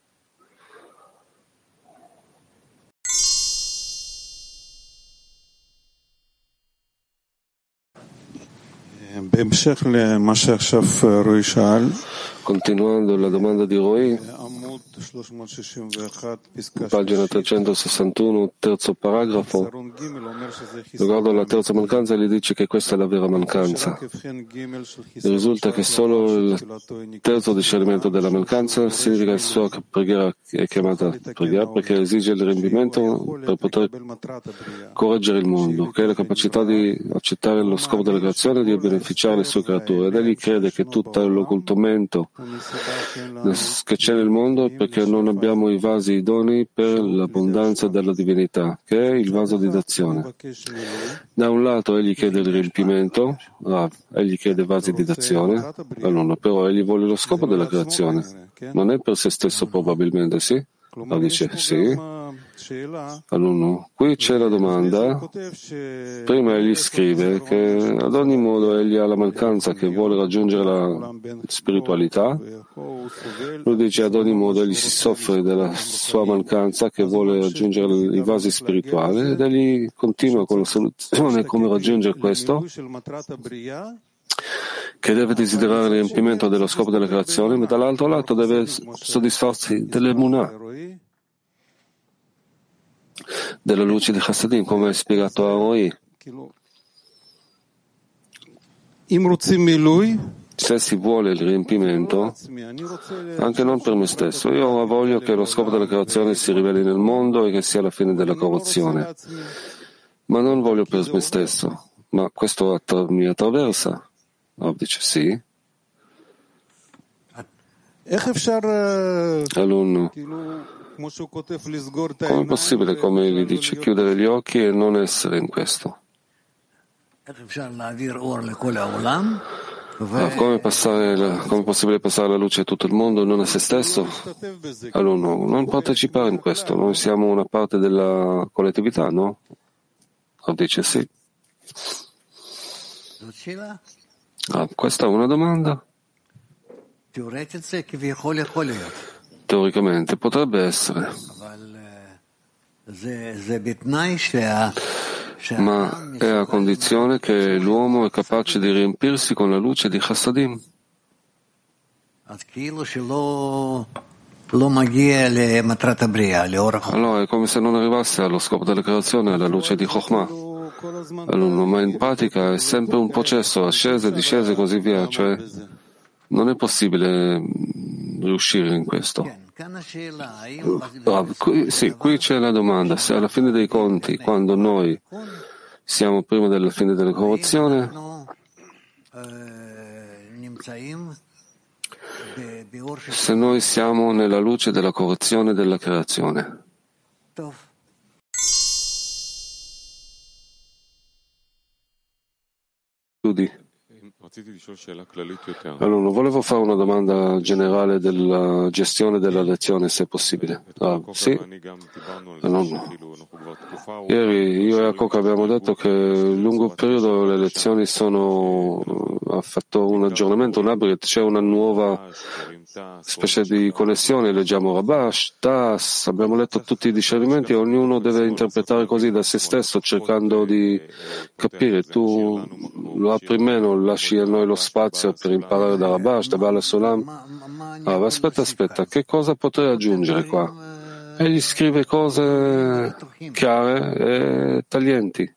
Continuando la domanda di Roy, Pagina 361, terzo paragrafo. Riguardo alla terza mancanza, gli dice che questa è la vera mancanza. Risulta che solo il terzo discernimento della mancanza significa che la sua preghiera è chiamata preghiera perché esige il riempimento per poter correggere il mondo, che è la capacità di accettare lo scopo della creazione e di beneficiare le sue creature. Ed egli crede che tutto l'occultamento che c'è nel mondo perché non abbiamo i vasi idonei per l'abbondanza della divinità, che è il vaso di d'azione. Da un lato egli chiede il riempimento, ah, egli chiede vasi di d'azione, allora, però egli vuole lo scopo della creazione. Non è per se stesso probabilmente, sì? Ah, dice sì. Alunno, qui c'è la domanda. Prima egli scrive che ad ogni modo egli ha la mancanza che vuole raggiungere la spiritualità. Lui dice ad ogni modo egli si soffre della sua mancanza che vuole raggiungere i vasi spirituali ed egli continua con la soluzione come raggiungere questo che deve desiderare il riempimento dello scopo della creazione, ma dall'altro lato deve soddisfarsi dell'emunah della luce di Chassadim, come è spiegato a Roi. Se si vuole il riempimento, anche non per me stesso, io voglio che lo scopo della creazione si riveli nel mondo e che sia la fine della corruzione, ma non voglio per me stesso, ma questo mi attraversa. Rav dice sì. Alunno, come è possibile, come gli dice, chiudere gli occhi e non essere in questo? Ah, come, passare, come, è possibile passare la luce a tutto il mondo e non a se stesso? Allora, non partecipare in questo, noi siamo una parte della collettività, no? Lo dice sì. Ah, questa è una domanda? Teoricamente potrebbe essere. Ma è a condizione che l'uomo è capace di riempirsi con la luce di Chassadim. Allora è come se non arrivasse allo scopo della creazione alla luce di Chokhmah. Allora, ma in pratica è sempre un processo, ascese, discese e così via, cioè non è possibile riuscire in questo. Ah, qui, sì, qui c'è la domanda, se alla fine dei conti, quando noi siamo prima della fine della corruzione, se noi siamo nella luce della corruzione della creazione. Chiudi. Allora, volevo fare una domanda generale della gestione della lezione, se è possibile. Ah, sì? Allora, ieri io e Akok abbiamo detto che lungo il periodo le lezioni sono, ha fatto un aggiornamento, un upgrade, c'è una nuova specie di connessione, leggiamo Rabash, Tas, abbiamo letto tutti i discernimenti e ognuno deve interpretare così da se stesso, cercando di capire. Tu lo apri meno, lasci a noi lo spazio per imparare da Rabash, da Bala Solam. Ah, aspetta, aspetta, che cosa potrei aggiungere qua? Egli scrive cose chiare e taglienti.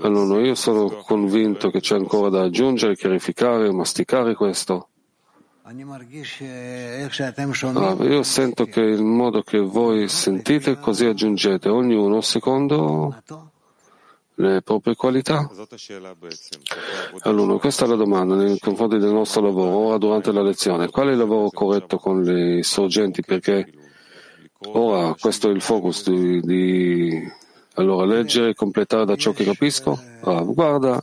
Allora, io sono convinto che c'è ancora da aggiungere, chiarificare, masticare questo. Ah, io sento che il modo che voi sentite, così aggiungete, ognuno secondo le proprie qualità? Allora, questa è la domanda nei confronti del nostro lavoro, ora durante la lezione. Qual è il lavoro corretto con le sorgenti? Perché ora questo è il focus di, di allora leggere e completare da ciò che capisco? Ah, guarda.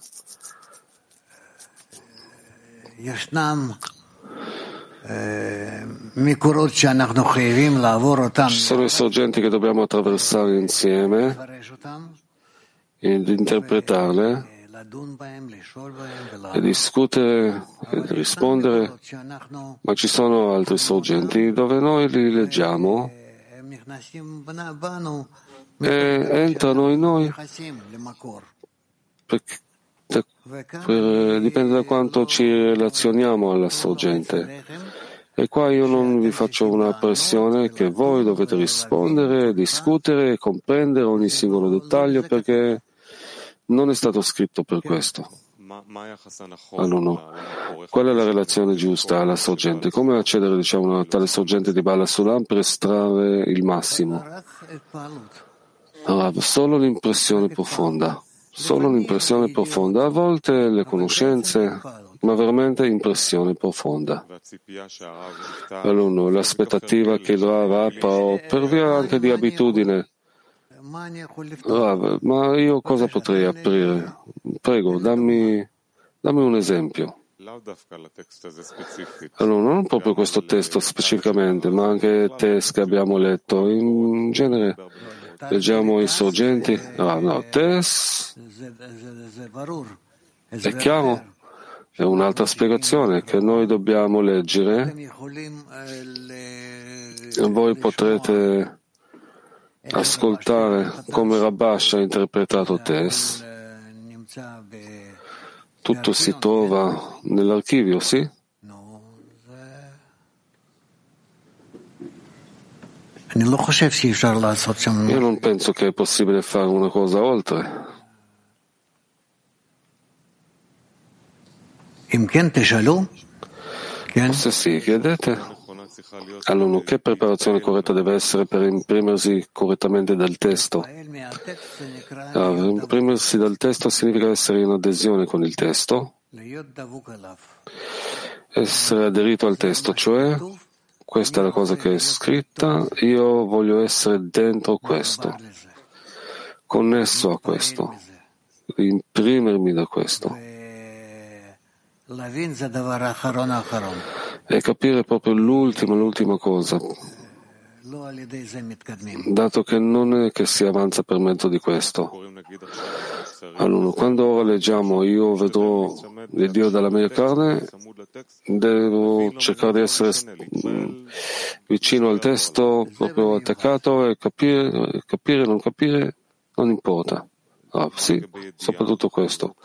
Ci sono i sorgenti che dobbiamo attraversare insieme ed interpretarle e discutere e rispondere, ma ci sono altri sorgenti dove noi li leggiamo e entrano in noi perché, per, dipende da quanto ci relazioniamo alla sorgente. E qua io non vi faccio una pressione che voi dovete rispondere, discutere e comprendere ogni singolo dettaglio perché non è stato scritto per questo. Ah, no, no. Qual è la relazione giusta alla sorgente? Come accedere diciamo, a una tale sorgente di Bala Sulam per estrarre il massimo? Allora, solo l'impressione profonda, solo l'impressione profonda, a volte le conoscenze, ma veramente impressione profonda. Allora, l'aspettativa che il Rav apra, per via anche di abitudine, Rav, ma io cosa potrei aprire? Prego, dammi, dammi un esempio. Allora, non proprio questo testo specificamente, ma anche test che abbiamo letto. In genere leggiamo i sorgenti. Ah, no, test è chiaro? È un'altra spiegazione che noi dobbiamo leggere. Voi potrete ascoltare come Rabash ha interpretato Tess. Tutto si trova nell'archivio, sì? Io non penso che è possibile fare una cosa oltre. Se sì, chiedete. Allora, che preparazione corretta deve essere per imprimersi correttamente dal testo? Allora, imprimersi dal testo significa essere in adesione con il testo, essere aderito al testo, cioè questa è la cosa che è scritta, io voglio essere dentro questo, connesso a questo, imprimermi da questo e capire proprio l'ultima, l'ultima cosa, dato che non è che si avanza per mezzo di questo. Allora, quando ora leggiamo io vedrò il Dio dalla mia carne, devo cercare di essere mm, vicino al testo, proprio attaccato e capire, capire non capire, non importa. Ah, sì, soprattutto questo.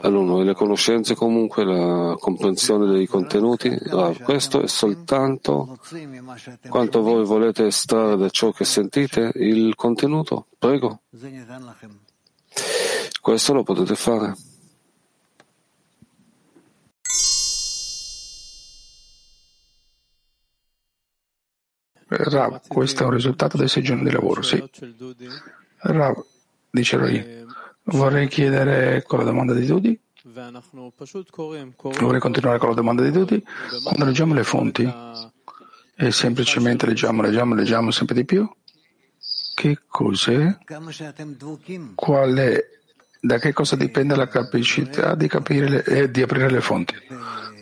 Allora, le conoscenze comunque, la comprensione dei contenuti, ah, questo è soltanto quanto voi volete estrarre da ciò che sentite, il contenuto, prego. Questo lo potete fare. Rav, questo è un risultato dei sei giorni di lavoro, sì. Rav, dice lui, Vorrei chiedere con la domanda di Dudi. Vorrei continuare con la domanda di Dudi. Quando leggiamo le fonti e semplicemente leggiamo, leggiamo, leggiamo sempre di più, che cos'è? Qual è da che cosa dipende la capacità di capire e di aprire le fonti?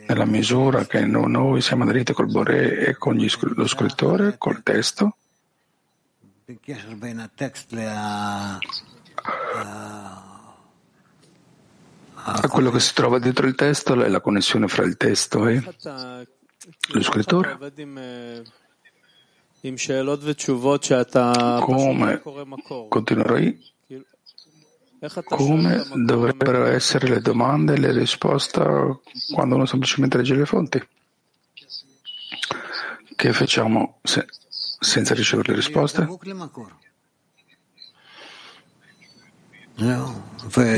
Nella misura che noi siamo aderiti col Boré e con gli, lo scrittore, col testo, a quello che si trova dietro il testo è la connessione fra il testo e lo scrittore. Come continuerò io? Come dovrebbero essere le domande e le risposte quando uno semplicemente legge le fonti? Che facciamo se, senza ricevere le risposte?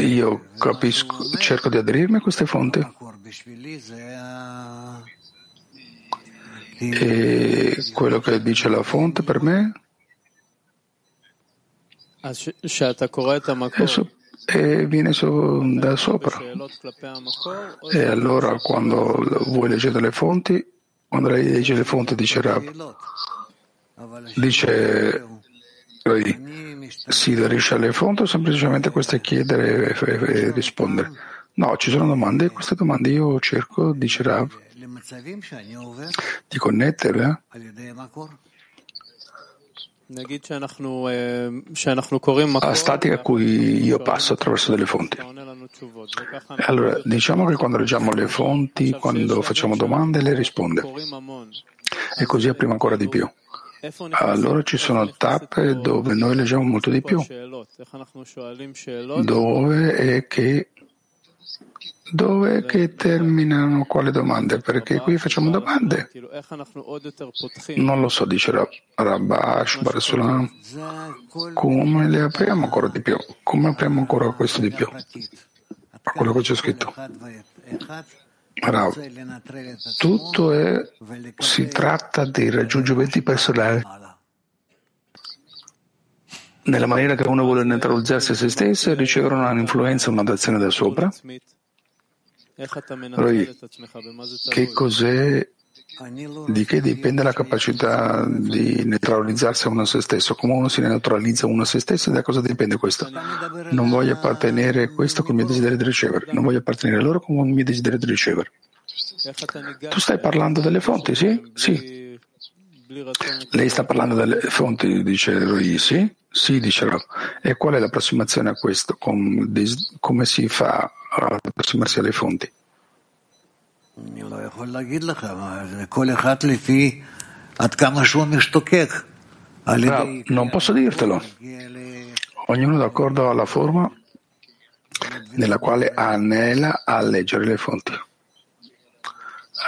Io capisco, cerco di aderirmi a queste fonti. E quello che dice la fonte per me e viene su, da sopra. E allora quando voi leggete le fonti, quando lei legge le fonti dice Rab, dice si aderisce alle fonti o semplicemente questo è chiedere e, e, e, rispondere? No, ci sono domande. E queste domande io cerco, dice Rav, di connetterle a stati a cui io passo attraverso delle fonti. Allora, diciamo che quando leggiamo le fonti, quando facciamo domande, le risponde. E così apriamo ancora di più. Allora ci sono tappe dove noi leggiamo molto di più, dove è che, dove è che terminano quale domande? Perché qui facciamo domande. Non lo so, dice Rabash Barasulam. Come le apriamo ancora di più? Come apriamo ancora questo di più? A quello che c'è scritto. Rav, tutto è, si tratta di raggiungimenti personali. Nella maniera che uno vuole neutralizzarsi a se stesso e ricevere un'influenza, un'adazione da sopra. Poi, che cos'è di che dipende la capacità di neutralizzarsi a uno a se stesso? Come uno si neutralizza uno a se stesso? Da cosa dipende questo? Non voglio appartenere a questo con il mio desiderio di ricevere, non voglio appartenere a loro con il mio desiderio di ricevere. Tu stai parlando delle fonti, sì? Sì. Lei sta parlando delle fonti, dice Rui, sì? Sì, dice Rob. E qual è l'approssimazione a questo? Come si fa ad approssimarsi alle fonti? Non posso dirtelo. Ognuno d'accordo alla forma nella quale anela a leggere le fonti.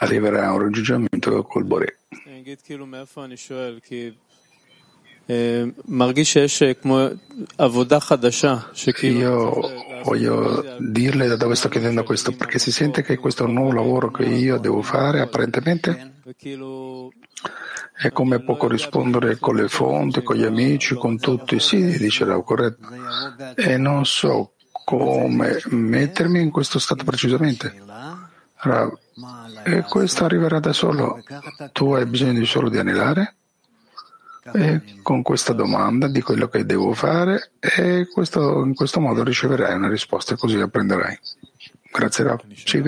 Arriverà a un raggiungimento col Boré. Io voglio dirle da dove sto chiedendo questo, perché si sente che questo è nuovo lavoro che io devo fare apparentemente e come può corrispondere con le fonti, con gli amici, con tutti. Sì, dice Rao, corretto. E non so come mettermi in questo stato precisamente. E questo arriverà da solo. Tu hai bisogno solo di anelare? E con questa domanda di quello che devo fare e questo, in questo modo riceverai una risposta e così apprenderai. Grazie Rav. Sì,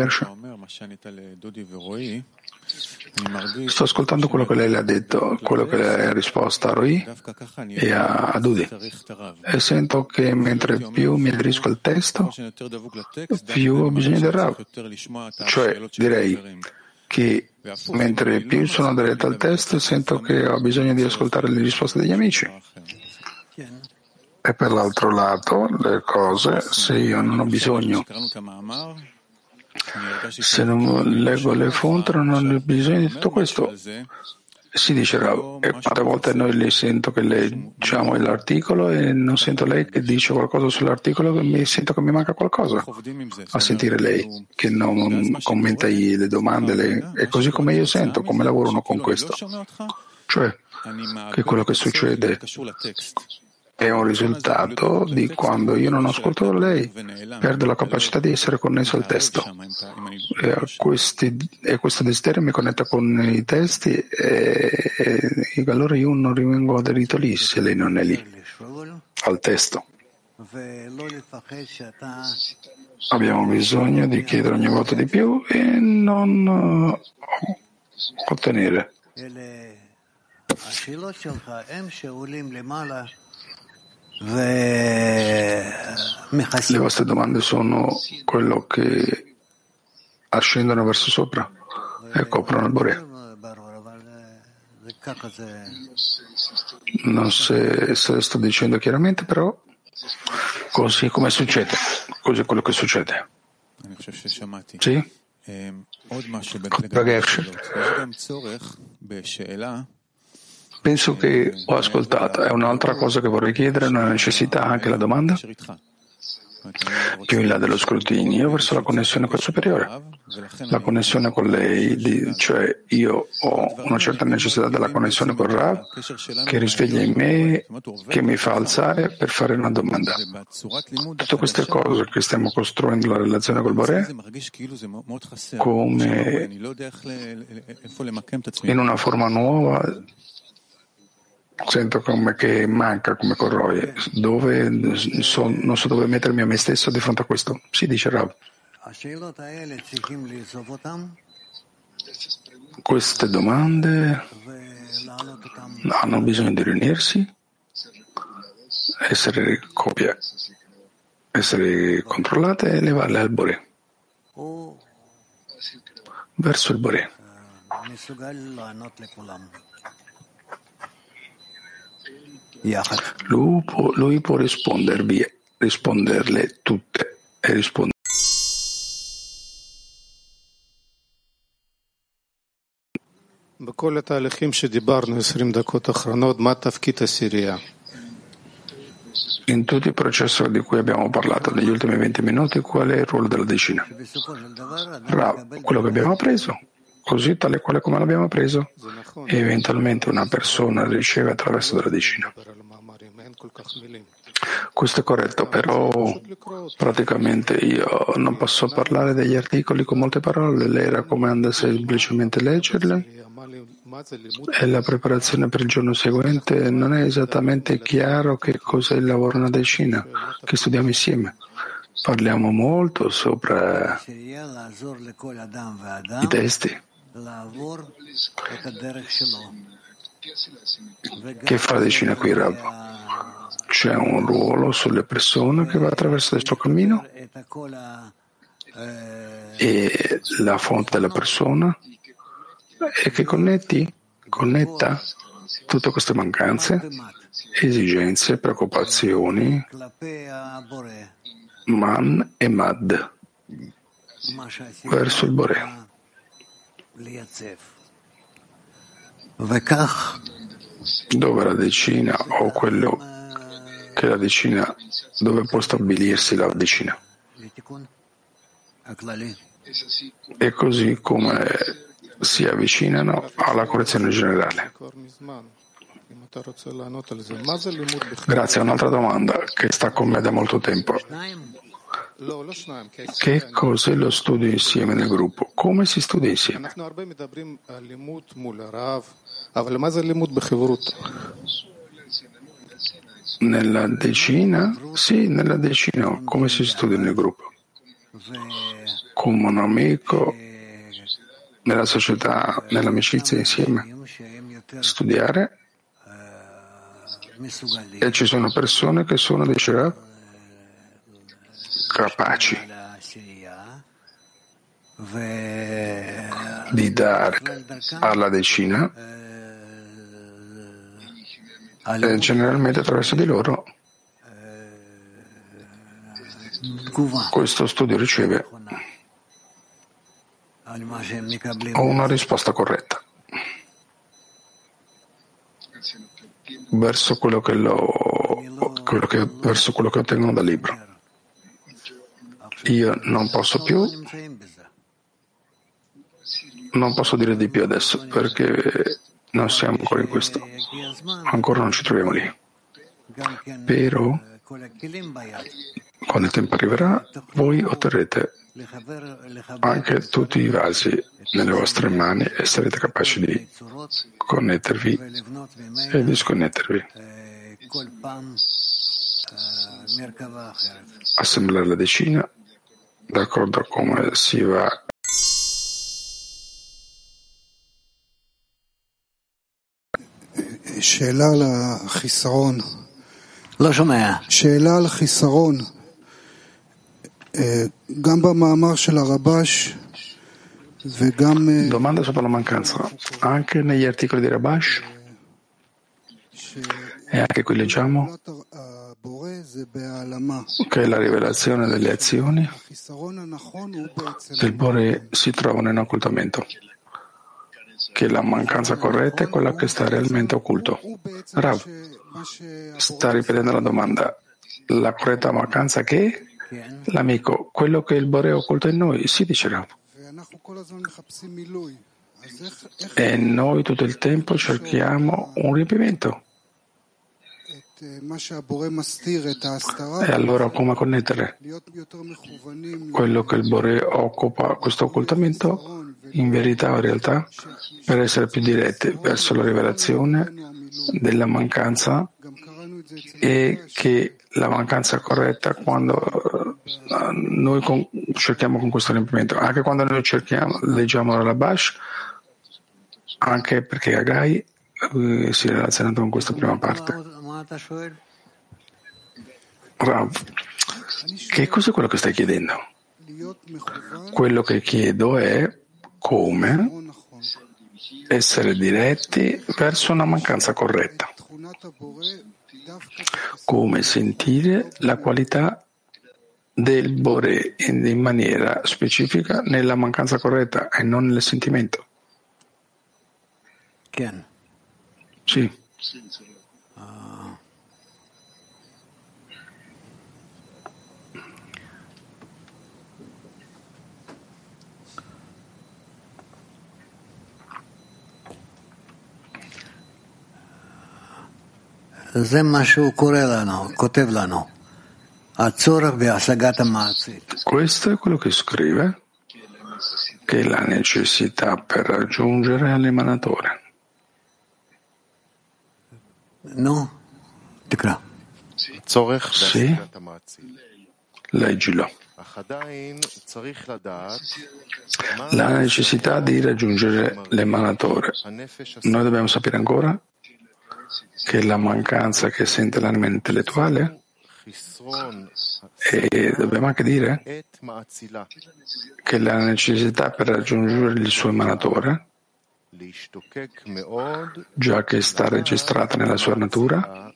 Sto ascoltando quello che lei le ha detto, quello che lei ha risposto a Rui e a, a Dudi e sento che mentre più mi aderisco al testo, più ho bisogno del Rav. Cioè, direi che mentre più sono diretto al testo sento che ho bisogno di ascoltare le risposte degli amici. E per l'altro lato, le cose, se io non ho bisogno, se non leggo le fonti, non ho bisogno di tutto questo. Si dice Rav, quante volte noi le sento che leggiamo l'articolo e non sento lei che dice qualcosa sull'articolo e mi sento che mi manca qualcosa a sentire lei che non commenta le domande le, e così come io sento come lavorano con questo. Cioè, che quello che succede è un risultato di quando io non ascolto lei, perdo la capacità di essere connesso al testo. E, questi, e questo desiderio mi connetta con i testi e, e allora io non rimango aderito lì se lei non è lì, al testo. Abbiamo bisogno di chiedere ogni volta di più e non eh, ottenere. Le vostre domande sono quello che ascendono verso sopra e coprono il Bore. Non se, se sto dicendo chiaramente, però così come succede, così è quello che succede. Sì? Penso che ho ascoltato. È un'altra cosa che vorrei chiedere, una necessità anche la domanda? più in là dello scrutinio verso la connessione col superiore. La connessione con lei, cioè io ho una certa necessità della connessione con Rav che risveglia in me, che mi fa alzare per fare una domanda. Tutte queste cose che stiamo costruendo la relazione col Bore, come in una forma nuova sento come che manca, come corroe. Dove so, non so dove mettermi a me stesso di fronte a questo. Si dice Rav. Queste domande hanno bisogno di riunirsi, essere copie, essere controllate e levarle al Bore, verso il Bore. Lui può, lui può rispondervi, risponderle tutte e rispondere. בכל התהליכים שדיברנו 20 דקות אחרונות, מה תפקיד הסירייה? In tutto il processo di cui abbiamo parlato negli ultimi 20 minuti, qual è il ruolo della decina? Ra, quello che abbiamo appreso così tale quale come l'abbiamo preso e eventualmente una persona riceve attraverso della decina. Questo è corretto, però praticamente io non posso parlare degli articoli con molte parole, lei raccomanda semplicemente leggerle e la preparazione per il giorno seguente non è esattamente chiaro che cos'è il lavoro nella decina, che studiamo insieme. Parliamo molto sopra i testi che fa decina qui Rav? C'è un ruolo sulle persone che va attraverso il suo cammino? E la fonte della persona? E che connetti, connetta tutte queste mancanze, esigenze, preoccupazioni, man e mad. Verso il Bore dove la decina o quello che la decina, dove può stabilirsi la decina. E così come si avvicinano alla correzione generale. Grazie, un'altra domanda che sta con me da molto tempo. Che cos'è lo studio insieme nel gruppo? Come si studia insieme? Nella decina? Sì, nella decina. Come si studia nel gruppo? Come un amico, nella società, nell'amicizia insieme. Studiare. E ci sono persone che sono dei Shirab capaci di dare alla decina e generalmente attraverso di loro questo studio riceve una risposta corretta verso quello che, lo, quello che, verso quello che ottengono dal libro. Io non posso più, non posso dire di più adesso perché non siamo ancora in questo, ancora non ci troviamo lì. Però quando il tempo arriverà, voi otterrete anche tutti i vasi nelle vostre mani e sarete capaci di connettervi e disconnettervi assemblare la decina d'accordo a come si va שאלה על החיסרון. לא שומע. שאלה על חיסרון. גם במאמר של הרבש וגם... Domanda sulla mancanza. Anche negli articoli di Rabash e anche qui Che la rivelazione delle azioni del Bore si trovano in occultamento che la mancanza corretta è quella che sta realmente occulto. Rav sta ripetendo la domanda. La corretta mancanza che è? L'amico, quello che il Bore è occulto in noi, si dice Rav. E noi tutto il tempo cerchiamo un riempimento. E allora come connettere quello che il Bore occupa, questo occultamento, in verità o in realtà, per essere più diretti verso la rivelazione della mancanza e che la mancanza corretta quando noi con, cerchiamo con questo riempimento, anche quando noi cerchiamo, leggiamo la Bash, anche perché Agai eh, si è relazionato con questa prima parte. Rav, che cos'è quello che stai chiedendo? Quello che chiedo è come essere diretti verso una mancanza corretta, come sentire la qualità del Bore in maniera specifica nella mancanza corretta e non nel sentimento. Sì. Questo è quello che scrive, che è la necessità per raggiungere l'emanatore. No? Tikra. Sì? Leggilo. La necessità di raggiungere l'emanatore. Noi dobbiamo sapere ancora che la mancanza che sente l'anima intellettuale e dobbiamo anche dire che la necessità per raggiungere il suo emanatore, già che sta registrata nella sua natura,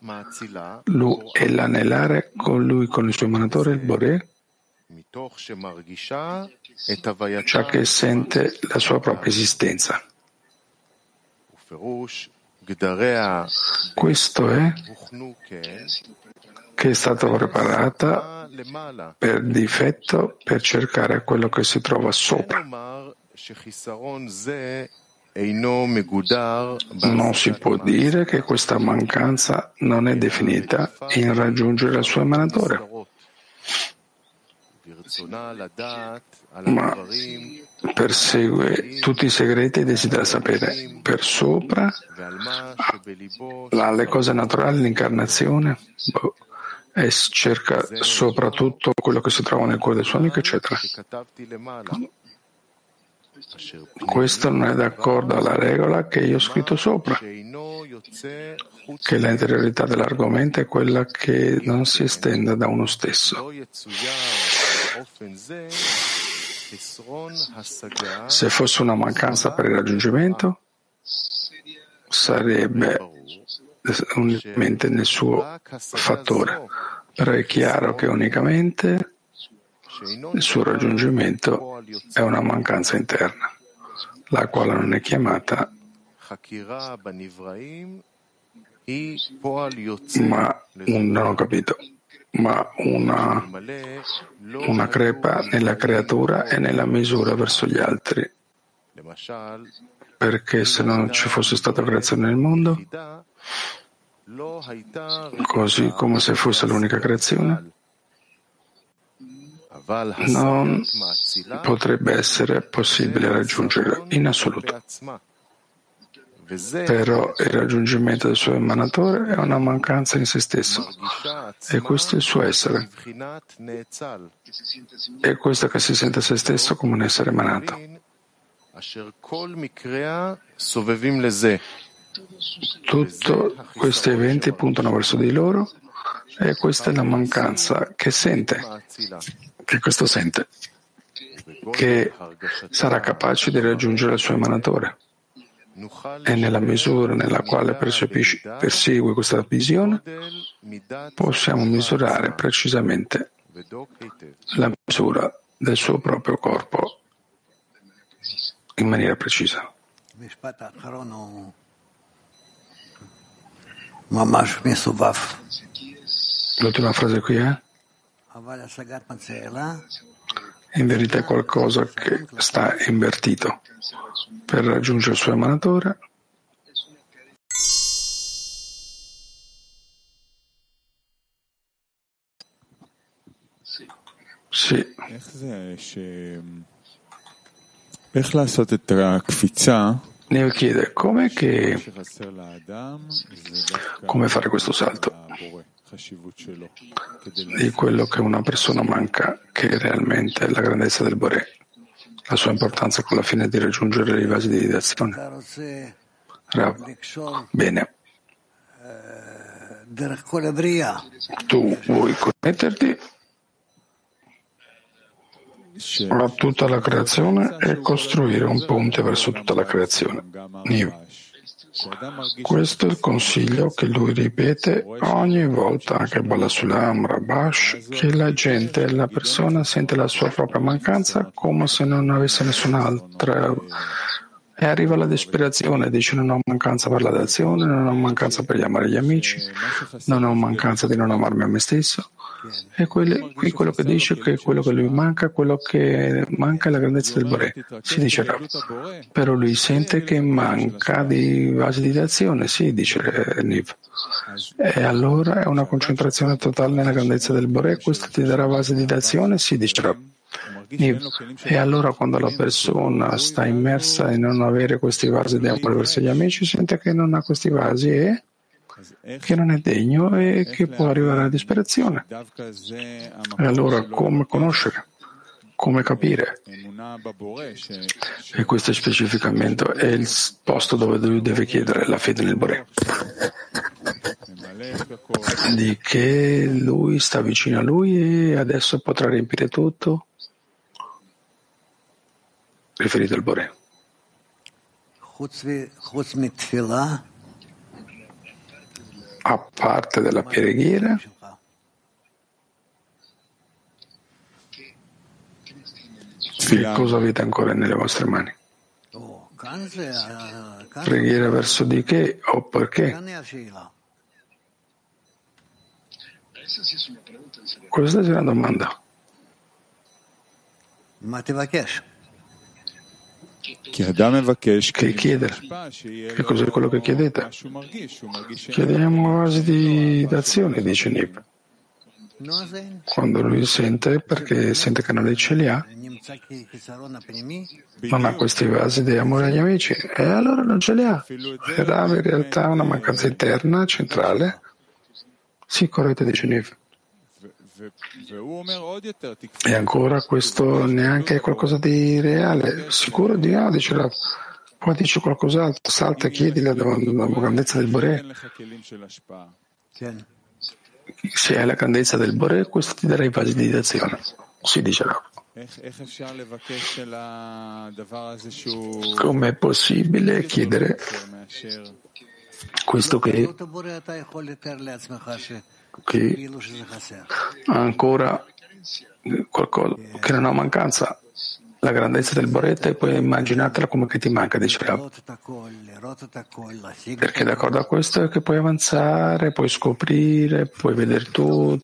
lui è l'anelare con lui, con il suo emanatore, il Boré, già che sente la sua propria esistenza. Questo è che è stata preparata per difetto per cercare quello che si trova sopra. Non si può dire che questa mancanza non è definita in raggiungere la sua emanatore. Ma persegue tutti i segreti e desidera sapere per sopra le cose naturali, l'incarnazione, boh, e cerca soprattutto quello che si trova nel cuore del suo amico, eccetera. Questo non è d'accordo alla regola che io ho scritto sopra, che l'interiorità dell'argomento è quella che non si estende da uno stesso. Se fosse una mancanza per il raggiungimento, sarebbe unicamente nel suo fattore. Però è chiaro che unicamente il suo raggiungimento è una mancanza interna, la quale non è chiamata ma non ho capito ma una, una crepa nella creatura e nella misura verso gli altri. Perché se non ci fosse stata creazione nel mondo, così come se fosse l'unica creazione, non potrebbe essere possibile raggiungere in assoluto. Però il raggiungimento del suo emanatore è una mancanza in se stesso e questo è il suo essere. È questo che si sente a se stesso come un essere emanato. Tutti questi eventi puntano verso di loro e questa è la mancanza che sente, che questo sente, che sarà capace di raggiungere il suo emanatore. E nella misura nella quale persegue questa visione, possiamo misurare precisamente la misura del suo proprio corpo in maniera precisa. L'ultima frase qui è? In verità è qualcosa che sta invertito per raggiungere il suo emanatore. Sì. Neo chiede come, che, come fare questo salto di quello che una persona manca, che realmente è la grandezza del Boré, la sua importanza con la fine di raggiungere i vasi di ideazione. Rav. Bene. Tu vuoi connetterti a tutta la creazione e costruire un ponte verso tutta la creazione. Niv. Questo è il consiglio che lui ripete ogni volta, anche Balasulam, Rabash, che la gente, la persona sente la sua propria mancanza come se non avesse nessun'altra e arriva alla disperazione, dice non ho mancanza per la d'azione, non ho mancanza per gli amare gli amici, non ho mancanza di non amarmi a me stesso. E quello, qui quello che dice che quello che lui manca, quello che manca è la grandezza del Bore. Si dice Rav. Però lui sente che manca di vasi di azione, sì, dice Niv. E allora è una concentrazione totale nella grandezza del Bore, questo ti darà vasi di azione, sì, dice Rav. E allora quando la persona sta immersa in non avere questi vasi di amore verso gli amici, sente che non ha questi vasi e che non è degno e che può arrivare alla disperazione. E allora come conoscere? Come capire? E questo specificamente è il posto dove lui deve chiedere la fede nel Bore. Di che lui sta vicino a lui e adesso potrà riempire tutto riferito al Bore a parte della preghiera che cosa avete ancora nelle vostre mani? Preghiera verso di che o perché? Questa è una domanda. Che chiedere? Che cos'è quello che chiedete? Chiediamo vasi di d'azione, dice Nib. Quando lui sente, perché sente che non li ce li ha, non ha questi vasi di amore agli amici, e allora non ce li ha. Era in realtà una mancanza interna, centrale. Sì, corretto, dice Niv. E ancora questo neanche è qualcosa di reale, sicuro di no, dice la... poi dice qualcos'altro, salta e chiedi la, la grandezza del Bore. Se hai la grandezza del Bore, questo ti darà i vasi di d'azione. Si dice no. Come è possibile chiedere questo che che ancora qualcosa che non ha mancanza la grandezza del Boretta e poi immaginatela come che ti manca, dice Rav. Perché d'accordo a questo è che puoi avanzare, puoi scoprire, puoi vedere tutto,